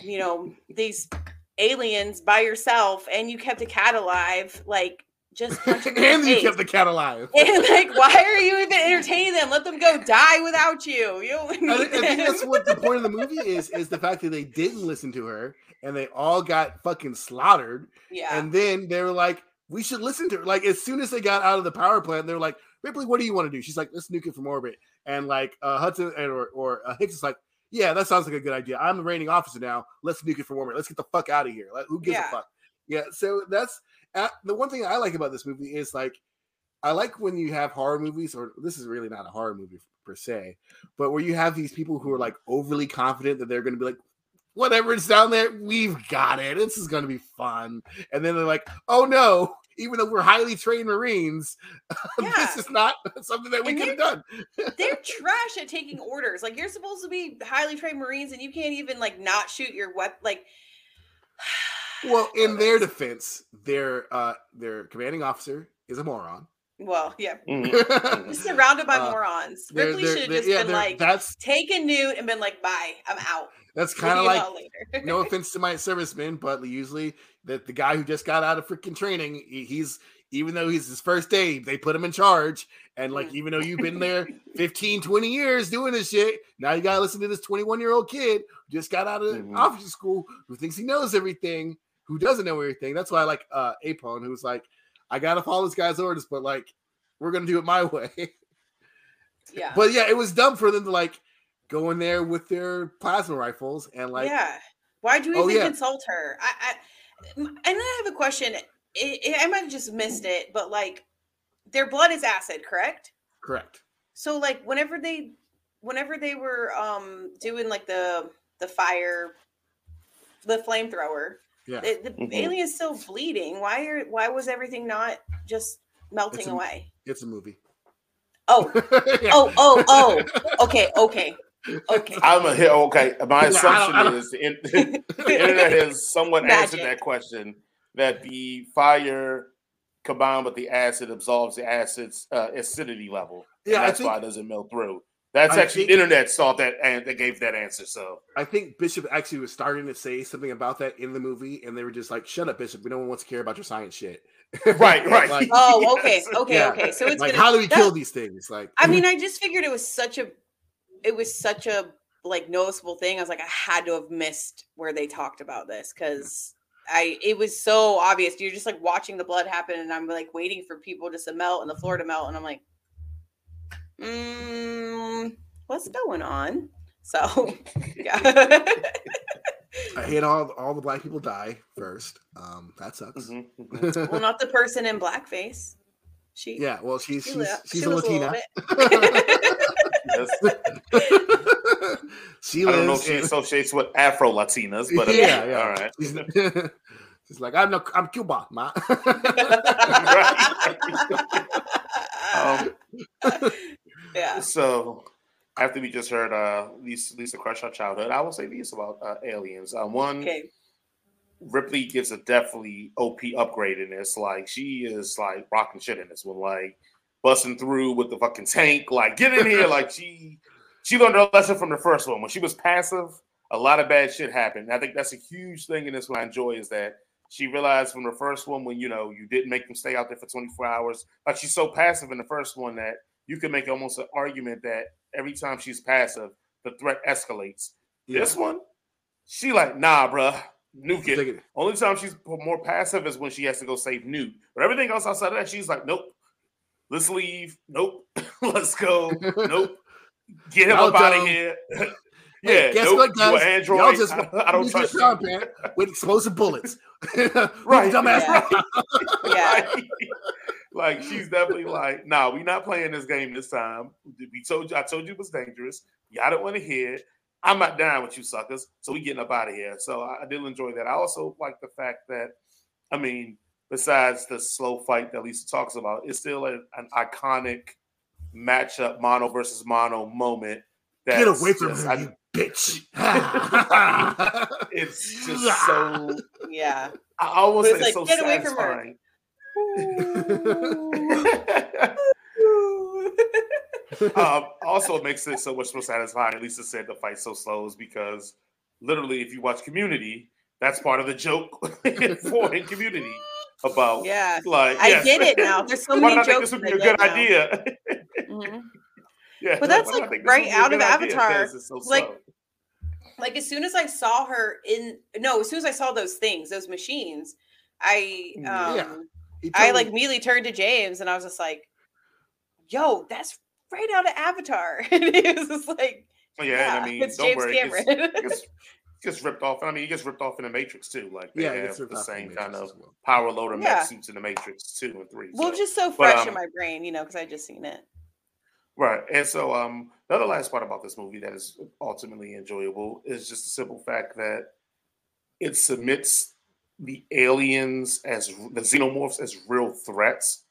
you know, these aliens by yourself, and you kept a cat alive. Like, just punch him in the and you face. kept the cat alive. And like, why are you even entertaining them? Let them go die without you. You I think, I think that's what the point of the movie is: is the fact that they didn't listen to her and they all got fucking slaughtered. Yeah. And then they were like, "We should listen to her." Like as soon as they got out of the power plant, they were like, "Ripley, what do you want to do?" She's like, "Let's nuke it from orbit." And like uh, Hudson and or or uh, Hicks is like, "Yeah, that sounds like a good idea. I'm the reigning officer now. Let's nuke it from orbit. Let's get the fuck out of here. Like, who gives Yeah. a fuck?" Yeah. So that's uh, the one thing I like about this movie is like, I like when you have horror movies, or this is really not a horror movie per se, but where you have these people who are like overly confident that they're going to be like, whatever it's down there, we've got it. This is going to be fun. And then they're like, oh no, even though we're highly trained Marines, Yeah. this is not something that we could have done. They're trash at taking orders. Like you're supposed to be highly trained Marines, and you can't even like not shoot your weapon. Like, Well, in their defense, their uh their commanding officer is a moron. well, yeah, Mhm. surrounded by Uh, morons. They're- Ripley they're- should have just yeah, been like, that's take a newt and been like, bye, I'm out. that's kind of like later. no offense to my servicemen, but usually that the guy who just got out of freaking training, he- he's even though he's his first day, they put him in charge. And like, Mm. even though you've been there 15, 20 years doing this shit, now you gotta listen to this 21 year old kid who just got out of Mhm. officer school who thinks he knows everything, who doesn't know everything. That's why I like uh Apone, who's like, I gotta follow this guy's orders, but like, we're gonna do it my way. yeah. but yeah, it was dumb for them to like go in there with their plasma rifles and like yeah. Why'd you Oh, even yeah. consult her? I, I and then I have a question. It, it- I might have just missed it, but like, their blood is acid, correct? correct. So like, whenever they, whenever they were um doing like the the fire, the flamethrower, Yeah. the, the Mhm. alien's still bleeding. Why are why was everything not just melting It's a- away? It's a movie. Oh, Yeah. oh, oh, oh. Okay, okay, okay. I'm a hit. Okay, my Yeah, I don't- assumption I don't- is the, in, the internet has somewhat answered that question that the fire combined with the acid absorbs the acid's uh, acidity level. Yeah, I that's think- why it doesn't melt through. That's I actually think- internet saw that and they gave that answer. So I think Bishop actually was starting to say something about that in the movie, and they were just like, "Shut up, Bishop. We no one wants to care about your science shit." right, right. Like, Oh, okay, Yes. okay, Yeah. okay. So it's like, gonna, how do we that- kill these things? Like, I mean, I just figured it was such a, it was such a like noticeable thing. I was like, I had to have missed where they talked about this because I, it was so obvious. You're just like watching the blood happen, and I'm like waiting for people just to melt and the floor to melt, and I'm like, mm, what's going on? So, yeah. I hate all all the black people die first. Um, that sucks. Mhm, mhm. well, not the person in blackface. She, Yeah, well, she's she she's, li- she's she a Latina. little bit- Yes. she I don't know if she in- associates with Afro Latinas, but yeah, yeah. all right. She's, she's like, I'm no, I'm Cuba, ma. Um, yeah. So after we just heard uh Lisa, Lisa Crush Our Childhood, I will say these about uh, aliens. Uh, one, Okay. Ripley gives a definitely OP upgrade in this. Like she is like rocking shit in this one, like busting through with the fucking tank. Like get in here. like she she learned her lesson from the first one. When she was passive, a lot of bad shit happened. I think that's a huge thing in this one I enjoy is that she realized from the first one when you know you didn't make them stay out there for 24 hours. Like she's so passive in the first one that you can make almost an argument that every time she's passive, uh, the threat escalates. This one, she like, nah, bruh, nuke it. It. Only time she's more passive is when she has to go save Newt. But everything else outside of that, she's like, nope. Let's leave. Nope. Let's go. Nope. Get him up out of dumb. here. Hey, yeah. guess nope. what, guys? an android. Y'all just I, I don't use your trust you. plant with explosive bullets. Right. right, dumbass. Yeah. Yeah. Like, like, she's definitely like, nah, we not playing this game this time. We told you, I told you it was dangerous. Y'all don't want to hear it. I'm not down with you suckers. So we getting up out of here. So I, I did enjoy that. I also like the fact that, I mean, besides the slow fight that Lisa talks about, it's still a, an iconic matchup, mono versus mono moment. Get away from just- her, I- you bitch. it's just so. Yeah. I almost But say it's so like, get away from her. Satisfying. um, also, makes it so much more satisfying. Lisa said the fight so slow is because literally, if you watch Community, that's part of the joke for in Community about yeah. like I yes. get it now. There's so Why many did think jokes this would be a good get now. idea? Mhm. yeah, But that's, why like, right would be a out of good idea? Avatar. 'Cause it's so Like, slow. Like as soon as I saw her in no, as soon as I saw those things, those machines, I um Yeah. He I like immediately turned to James and I was just like, "Yo, that's right out of Avatar." and he was just like, Oh, yeah, "Yeah, I mean, it's don't James worry, Cameron." it gets, gets ripped off. I mean, he gets ripped off in the Matrix too. Like they yeah, have it's the same Matrix kind of well. power loader Yeah. mech suits in the Matrix two and three. well, so- just so but, fresh in um, my brain, you know, because I just seen it. Right. And so um the other last part about this movie that is ultimately enjoyable is just the simple fact that it submits the aliens as the xenomorphs as real threats.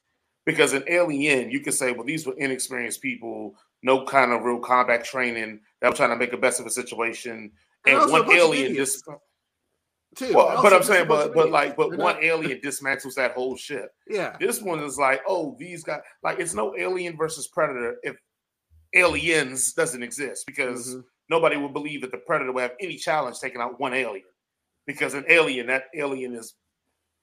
Because an alien, you could say, well, these were inexperienced people, no kind of real combat training. That were trying to make the best of a situation, and, also a one alien just. Too. Well, but I'm saying, but but like, but They're one not- alien dismantles that whole ship. yeah, This one is like, oh, these guys, like, it's no alien versus predator if aliens doesn't exist because Mhm. nobody would believe that the predator would have any challenge taking out one alien because an alien, that alien is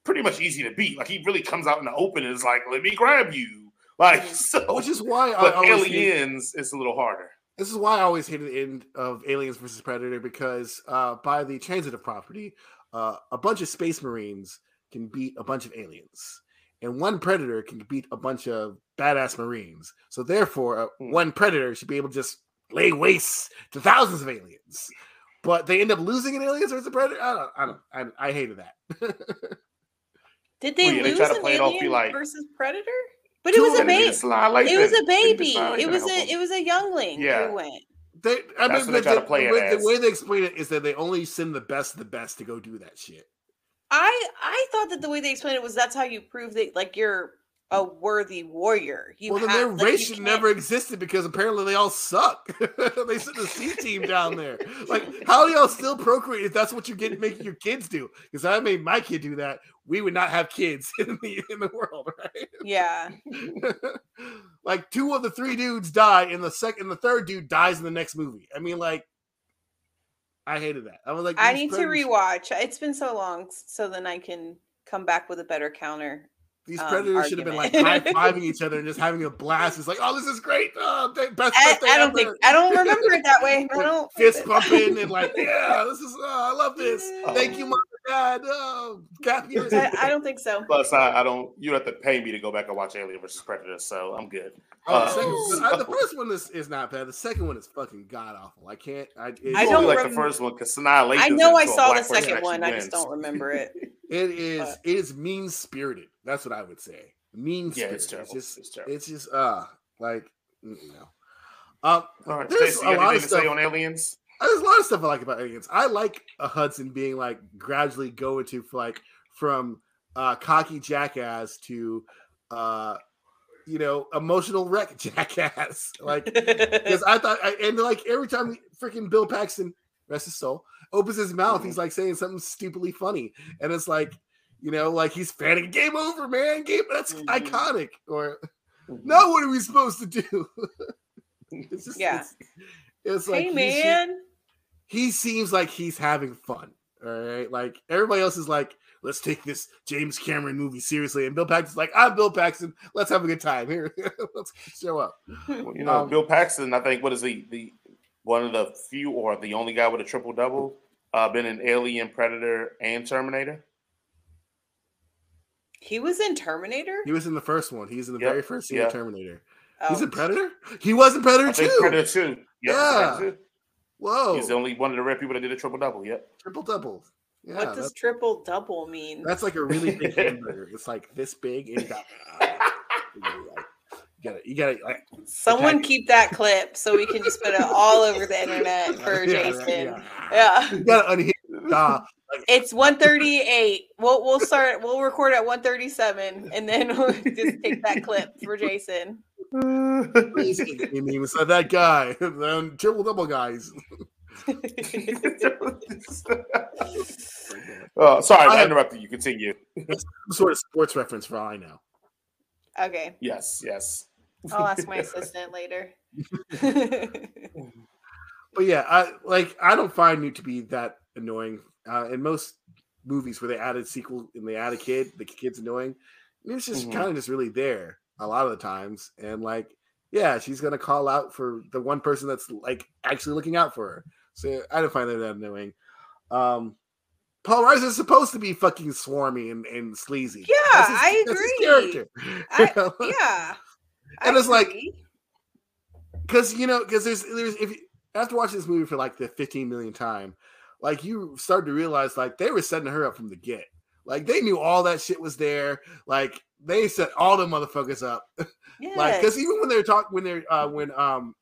pretty much easy to beat. Like, he really comes out in the open and is like, let me grab you. Like, so, which is why I but always hate- aliens is a little harder. This is why I always hated the end of Aliens versus Predator because uh, by the transitive property, uh, a bunch of space marines can beat a bunch of aliens, and one predator can beat a bunch of badass marines. So therefore, uh, Hmm. one predator should be able to just lay waste to thousands of aliens. But they end up losing in Aliens versus Predator. I don't. I don't. I, I hated that. Did they Well, yeah, lose try to an play-off alien like- versus predator? But it was a baby. Like It was a baby. It was help a 'em. it was a youngling Yeah. who went. they. I That's mean, what they the, try to play the it way, the way they explain it is that they only send the best of the best to go do that shit. I I thought that the way they explained it was that's how you prove that like you're a worthy warrior. You well, then their like, race should never existed because apparently they all suck. they sent the C team down there. Like, how do y'all still procreate if that's what you're getting making your kids do? Because I made my kid do that, we would not have kids in the in the world, right? Yeah. like two of the three dudes die, and the second, the third dude dies in the next movie. I mean, like, I hated that. I was like, I need to rewatch. It's been so long, so then I can come back with a better counter. These um, predators should have been like high fiving each other and just having a blast. It's like, oh, this is great. Oh, th- best I, birthday I don't ever. think I don't remember it that way. I don't fist bumping and like, yeah, this is, oh, I love this. Yeah. Thank you, mom and dad. Oh, cap. I, I don't think so. Plus, I, I don't. You have to pay me to go back and watch Alien versus Predator, so I'm good. Oh, the, Uh, second, uh, the first one is, is not bad. The second one is fucking god awful. I can't. I, it, I don't like rem- the first one because Sanaa Lathan. I know I saw the second one. I just don't remember it. it is. but- It is mean spirited. That's what I would say. Mean Yeah, spirited. it's terrible. just. It's terrible. It's just. Uh, like, mm, no. Um, All right, There's Stacey, a lot of anything to say stuff- on Aliens? there's a lot of stuff I like about aliens. I like a Hudson being like gradually going to like from uh cocky jackass to uh you know emotional wreck jackass. Like because I thought I, and like every time freaking Bill Paxton, rest his soul, opens his mouth, he's like saying something stupidly funny, and it's like you know like he's fanning game over, man. Game that's Mhm. iconic. Or now what are we supposed to do? it's just Yeah. It's, it's like hey he's man. he seems like he's having fun. All right. Like everybody else is like, let's take this James Cameron movie seriously. And Bill Paxton's like, I'm Bill Paxton. Let's have a good time. Here, let's show up. Well, you know, Um, Bill Paxton. I think what is he? The one of the few or the only guy with a triple double. Uh, been in Alien, Predator, and Terminator. He was in Terminator. He was in the first one. He's in the Yep, very first scene yeah. of Terminator. Oh. He's in Predator? He was in Predator I think too. Predator Two. Yep, Yeah. Predator 2. Whoa. He's the only one of the rare people that did a triple double. Yep. Triple double. Yeah, what does triple double mean? that's like a really big hamburger. It's like this big and got you gotta you gotta like Someone Okay. keep that clip so we can just put it all over the internet for Yeah, Jason. yeah. Yeah. You gotta unhinged jaw. It's 138. We'll we'll start we'll record at 137 and then we'll just take that clip for Jason. Crazy. I mean, it's like that guy, the triple double guys. oh, sorry, I I interrupted you. Continue. Some sort of sports reference for all I know. Okay. Yes, yes. I'll ask my assistant later. But yeah, I like I don't find Newt to be that annoying. Uh, in most movies where they added sequel and they add a kid, the kid's annoying. Newt's just Mhm. kind of just really there a lot of the times, and like, yeah, she's gonna call out for the one person that's like actually looking out for her. So I don't find that that annoying. Um, Paul Reiser is supposed to be fucking swarmy and, and sleazy. Yeah, That's his- I that's his agree. character. I, yeah. And it's like- because you know because there's there's if you, after watching this movie for like the 15 million time like you start to realize like they were setting her up from the get. Like they knew all that shit was there. Like they set all the motherfuckers up. Like because even when they're talking when they're uh when um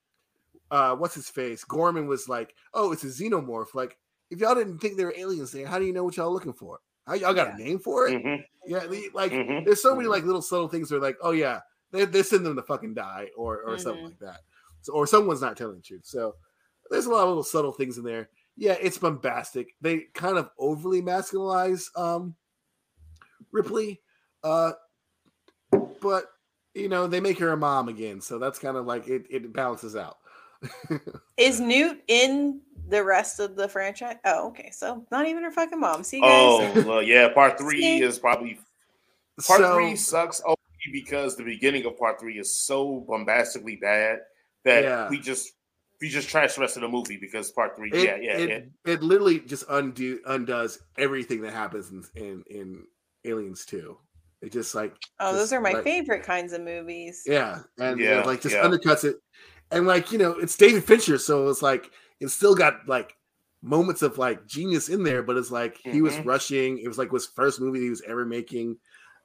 uh what's his face? Gorman was like oh it's a xenomorph. Like if y'all didn't think they were aliens there how do you know what y'all looking for? How y'all got a name for it? Mhm, Yeah, the- like mhm, there's so many mhm. like little subtle things where like, oh yeah, they they send them to fucking die or or something Mhm. like that. So or someone's not telling the truth. So there's a lot of little subtle things in there. Yeah, it's bombastic. They kind of overly masculinize um Ripley. Uh but you know, they make her a mom again, so that's kind of like it it balances out. Is Newt in the rest of the franchise? Oh, okay. So not even her fucking mom. See, Oh, guys. well, yeah. Part three is probably part so, three sucks only because the beginning of part three is so bombastically bad that Yeah. we just we just trash the rest of the movie because part three, it, yeah, yeah, it, yeah. it literally just undo undoes everything that happens in in, in Aliens 2. It just like oh, just, those are my like- favorite kinds of movies. Yeah, and Yeah, like just yeah. undercuts it, and like you know, it's David Fincher, so it's like it's still got like moments of like genius in there, but it's like he was Mhm. rushing. It was like his first movie he was ever making,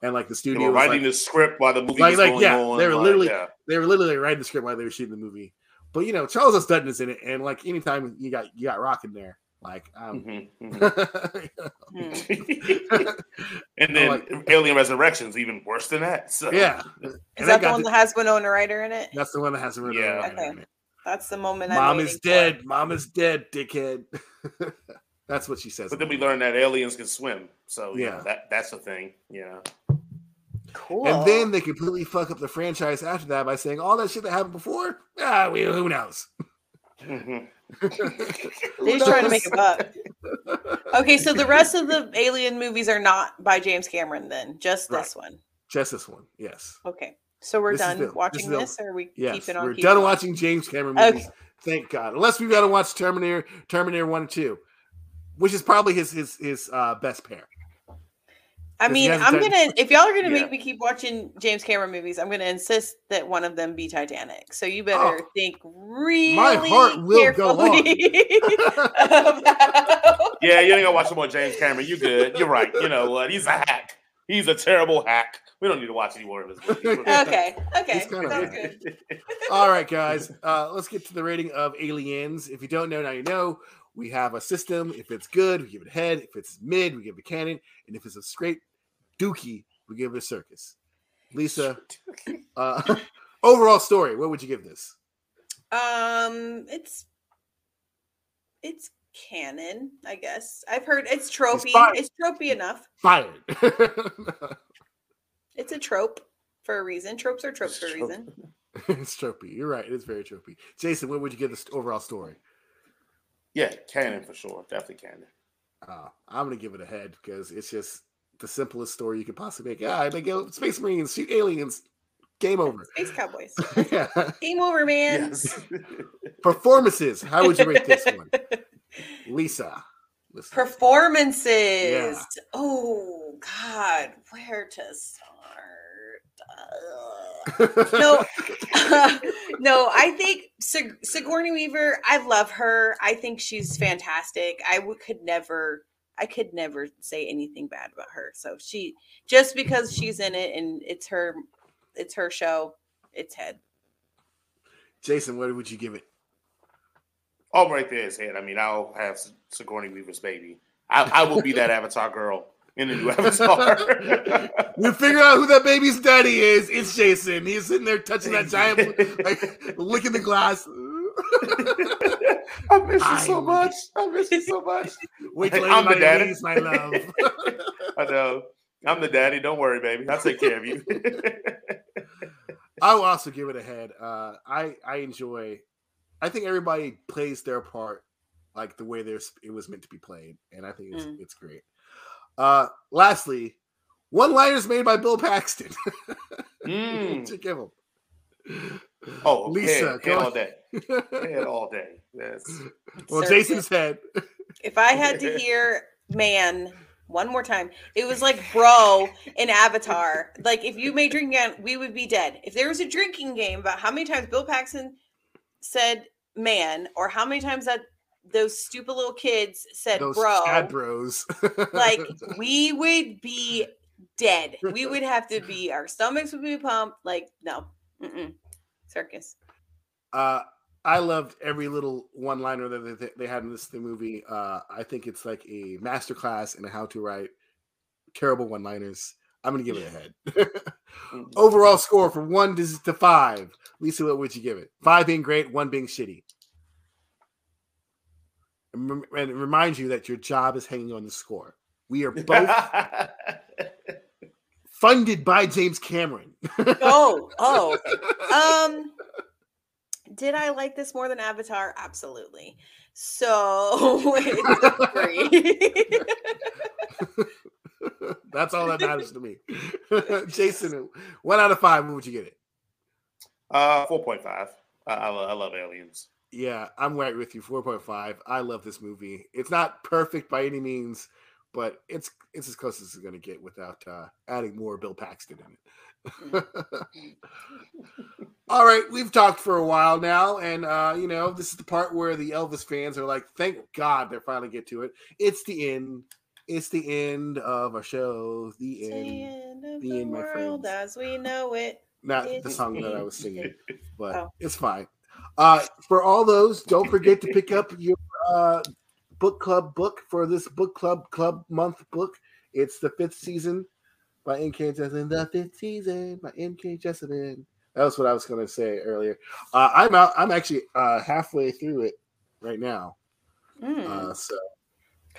and like the They studio were was writing like, the script while the movie Like- was like, going yeah, on. they were like, literally- yeah. they were literally writing the script while they were shooting the movie. But you know, Charles S. Dutton is in it, and like anytime you got you got Rock in there, like um, Mhm, mhm. Hmm. and then like- Alien Resurrections even worse than that. So yeah, Is And that the one the- that has Winona Ryder in it? That's the one that has the red Yeah. line Okay. in it. That's the moment. I'm Mom waiting is for. dead. Mom is dead, dickhead. That's what she says. But then we in the learned that aliens can swim. So yeah, Yeah. that that's a thing. Yeah. Cool. And then they completely fuck up the franchise after that by saying all that shit that happened before. Ah, we, who knows? Mhm. They're just trying to make a buck. Okay, so the rest of the Alien movies are not by James Cameron. Then just this one. Just this one, yes, Okay, so we're This done the- this watching is the- this, or are we yes. keeping on? We're keeping done on? watching James Cameron Okay. movies. Thank God. Unless we've got to watch Terminator, Terminator One and Two, which is probably his his his uh, best pair. I mean, I'm done- gonna if y'all are gonna Yeah. make me keep watching James Cameron movies, I'm gonna insist that one of them be Titanic. So you better Oh. think really. My heart will go carefully about- Yeah, you ain't gonna watch some more James Cameron. You good? You're right. You know what? He's a hack. He's a terrible hack. We don't need to watch any more of his movies. Okay, okay, sounds good. All right, guys. Uh, let's get to the rating of Aliens. If you don't know, now you know. We have a system. If it's good, we give it a head. If it's mid, we give it a cannon. And if it's a straight dookie, we give it a circus. Lisa, uh, overall story, what would you give this? Um, it's it's cannon, I guess. I've heard it's tropey. fine. It's tropey enough. Fired. It's a trope for a reason. Tropes are tropes for a reason. it's tropey. You're right. It is very tropey. Jason, what would you give this overall story? Yeah, cannon for sure. Definitely cannon. Uh, I'm gonna give it a head because it's just the simplest story you could possibly make. Yeah, they go Space Marines shoot aliens. Game over. Space Cowboys. yeah. Game over, man. Yes. Performances. How would you rate this one, Lisa? Listen. Performances. Oh God, where to start? Ugh. no, no. I think Sig- Sigourney Weaver. I love her. I think she's fantastic. I could never. I could never say anything bad about her. So she just because she's in it and it's her, it's her show. It's head. Jason, what would you give it? All right there is head. I mean, I'll have Sigourney Weaver's baby. I, I will be that Avatar girl in the new Avatar. We figure out who that baby's daddy is. It's Jason. He's sitting there touching that giant, like licking the glass. I miss you so much. I miss you so much. Wait till I'm the daddy. leaves, my love. I know. I'm the daddy. Don't worry, baby. I'll take care of you. I will also give it a head. Uh, I I enjoy. I think everybody plays their part like the way there's it was meant to be played, and I think it's Mm. it's great. Uh, lastly, one liners made by Bill Paxton. Mm. to give him. Oh, Lisa, head, head all day. Head all day. Yes. well, Circus. Jason's head. If I had to hear man one more time, it was like bro in Avatar. Like if you made drinking game, we would be dead. If there was a drinking game about how many times Bill Paxton said man, or how many times that those stupid little kids said Those bro, sad bros. like we would be dead. We would have to be our stomachs would be pumped. Like no, Mm-mm. Circus. Uh, I loved every little one-liner that they, they had in this the movie. Uh, I think it's like a masterclass in how to write terrible one liners. I'm gonna give it a head. Overall score from one to, to five. Lisa, what would you give it? Five being great, one being shitty. And remind you that your job is hanging on the score. We are both funded by James Cameron. oh, oh. Um did I like this more than Avatar? Absolutely. So it's. That's all that matters to me. Jason, one out of five, what would you get it? Uh, four point five. I, I, I love aliens. Yeah, I'm right with you. 4.5. I love this movie. It's not perfect by any means, but it's it's as close as it's going to get without uh, adding more Bill Paxton in it. All right, we've talked for a while now, and uh, you know this is the part where the Elvis fans are like, "Thank God they finally get to it." It's the end. It's the end of our show. The The end. end of the the end, my world as we know it. Not the song that I was singing, but Oh. it's fine. Uh, for all those, don't forget to pick up your uh, book club book for this book club club month book. It's the fifth season by N.K. Jemisin. The fifth season by N.K. Jemisin. That was what I was going to say earlier. Uh, I'm out. I'm actually uh, halfway through it right now. Mm. Uh, so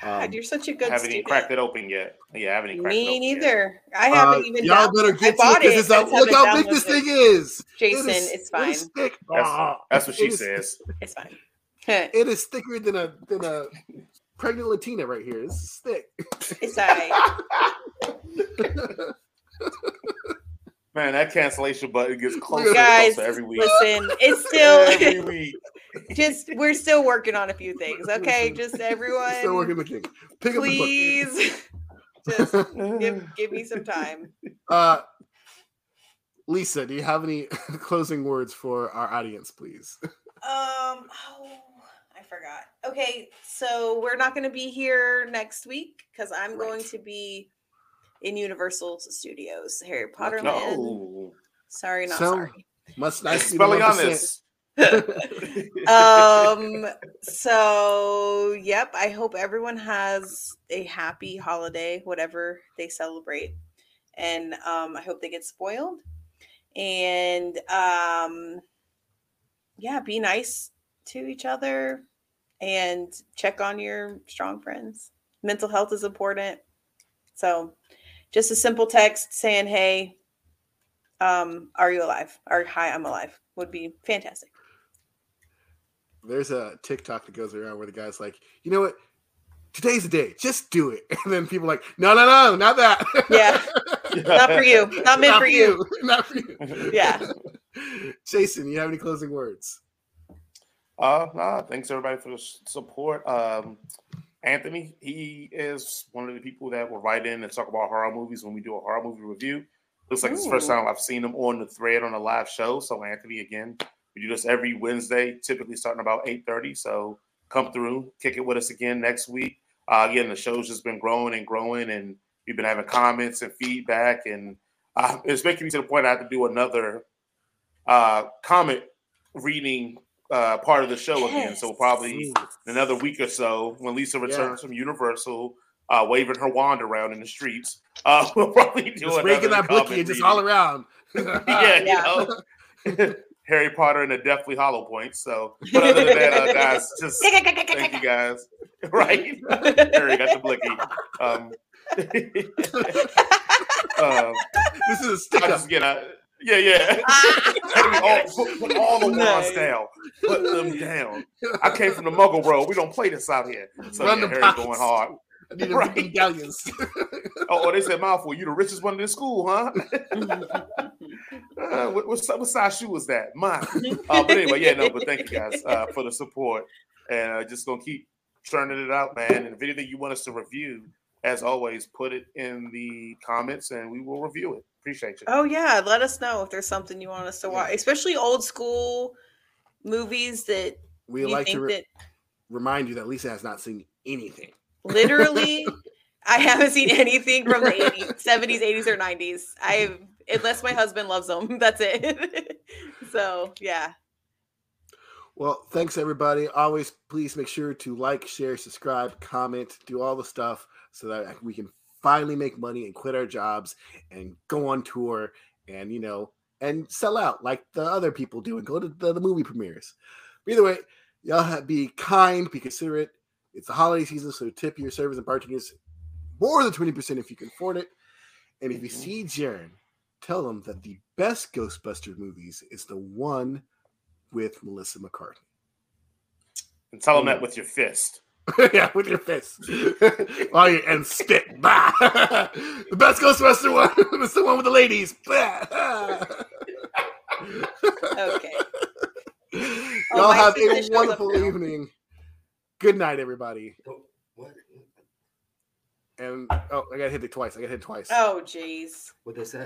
God, um, you're such a good haven't even cracked it open yet. Yeah, I haven't even cracked it Me open yet. neither. I uh, haven't even. y'all down- better I get to bought it it. because I it's a, just look haven't how big this thing it. is. It Jason, it's it is fine. thick. That's- Ah, That's what she it is- says. It's fine. It is thicker than a than a pregnant Latina right here. This is thick. It's all right. Man, that cancellation button gets closer and Guys, closer every week. listen, it's still every week. just we're still working on a few things. Okay, just everyone, Still working the king. Pick please, just give give me some time. up the book. Uh, Lisa, do you have any closing words for our audience, please? Um, oh, I forgot. Okay, so we're not going to be here next week because I'm going to be in Universal Studios, Harry Potter Land. No. Sorry, not So, sorry. Must Nice nice be the spelling on this. um so yep i hope everyone has a happy holiday whatever they celebrate and um i hope they get spoiled and um yeah be nice to each other and check on your strong friends mental health is important so just a simple text saying hey um are you alive or hi i'm alive would be fantastic There's a TikTok that goes around where the guy's like, you know what? Today's the day. Just do it. And then people are like, no, no, no, not that. Yeah. not for you not meant for you Not for you. Yeah. Jason, you have any closing words? Uh, nah, thanks everybody for the support. Um, Anthony, he is one of the people that will write in and talk about horror movies when we do a horror movie review. Looks like it's the first time I've seen him on the thread on a live show. So, Anthony, again, we do this every Wednesday, typically starting about eight thirty. So, come through, kick it with us again next week. Uh, again, the show's just been growing and growing, and we've been having comments and feedback, and uh, it's making me to the point I have to do another uh, comment reading uh, part of the show again. So probably in another week or so, when Lisa Yeah. returns from Universal, uh, waving her wand around in the streets, uh, we'll probably do Just another raking that comment blicky just all around. yeah, Yeah. you know. Harry Potter and the Deathly Hollow Points. So, but other than that, uh, guys, just thank you guys. Right, Harry got the blicky. Um, um, this is a stick I up. Just get a yeah, yeah. Had all, put, put all the wands Nice. down. Put them down. I came from the Muggle world. We don't play this out here. So Run yeah, the Harry going hard. I need Right. right. galleons. Oh, oh, they said, "Mouthful, you the richest one in the school, huh?" Uh, what, what, what size shoe was that? Mine. Uh, but anyway, yeah, no. But thank you guys uh, for the support, and uh, just gonna keep churning it out, man. And if anything you want us to review, as always, put it in the comments, and we will review it. Appreciate you. oh yeah let us know if there's something you want us to watch especially old school movies that we like to re- that remind you that Lisa has not seen anything. literally i haven't seen anything from the 80s 70s 80s or 90s i've mm-hmm. unless my husband loves them that's it so yeah Well, thanks everybody. Always please make sure to like, share, subscribe, comment, do all the stuff so that we can finally make money and quit our jobs and go on tour and you know and sell out like the other people do and go to the, the movie premieres. But either way, y'all have, be kind, be considerate. It's the holiday season, so tip your servers and bartenders more than 20% if you can afford it. And if you Mhm. see Jaren, tell them that the best Ghostbuster movies is the one with Melissa McCarthy. And tell them that with your fist. yeah, with your fist. While you and spit. Bah! the best Ghostbuster one is the one with the ladies. Okay. Oh, Y'all my have a wonderful evening. Good night, everybody. Oh, what? And oh, I gotta hit it twice. I gotta hit it twice. Oh, jeez. What they say?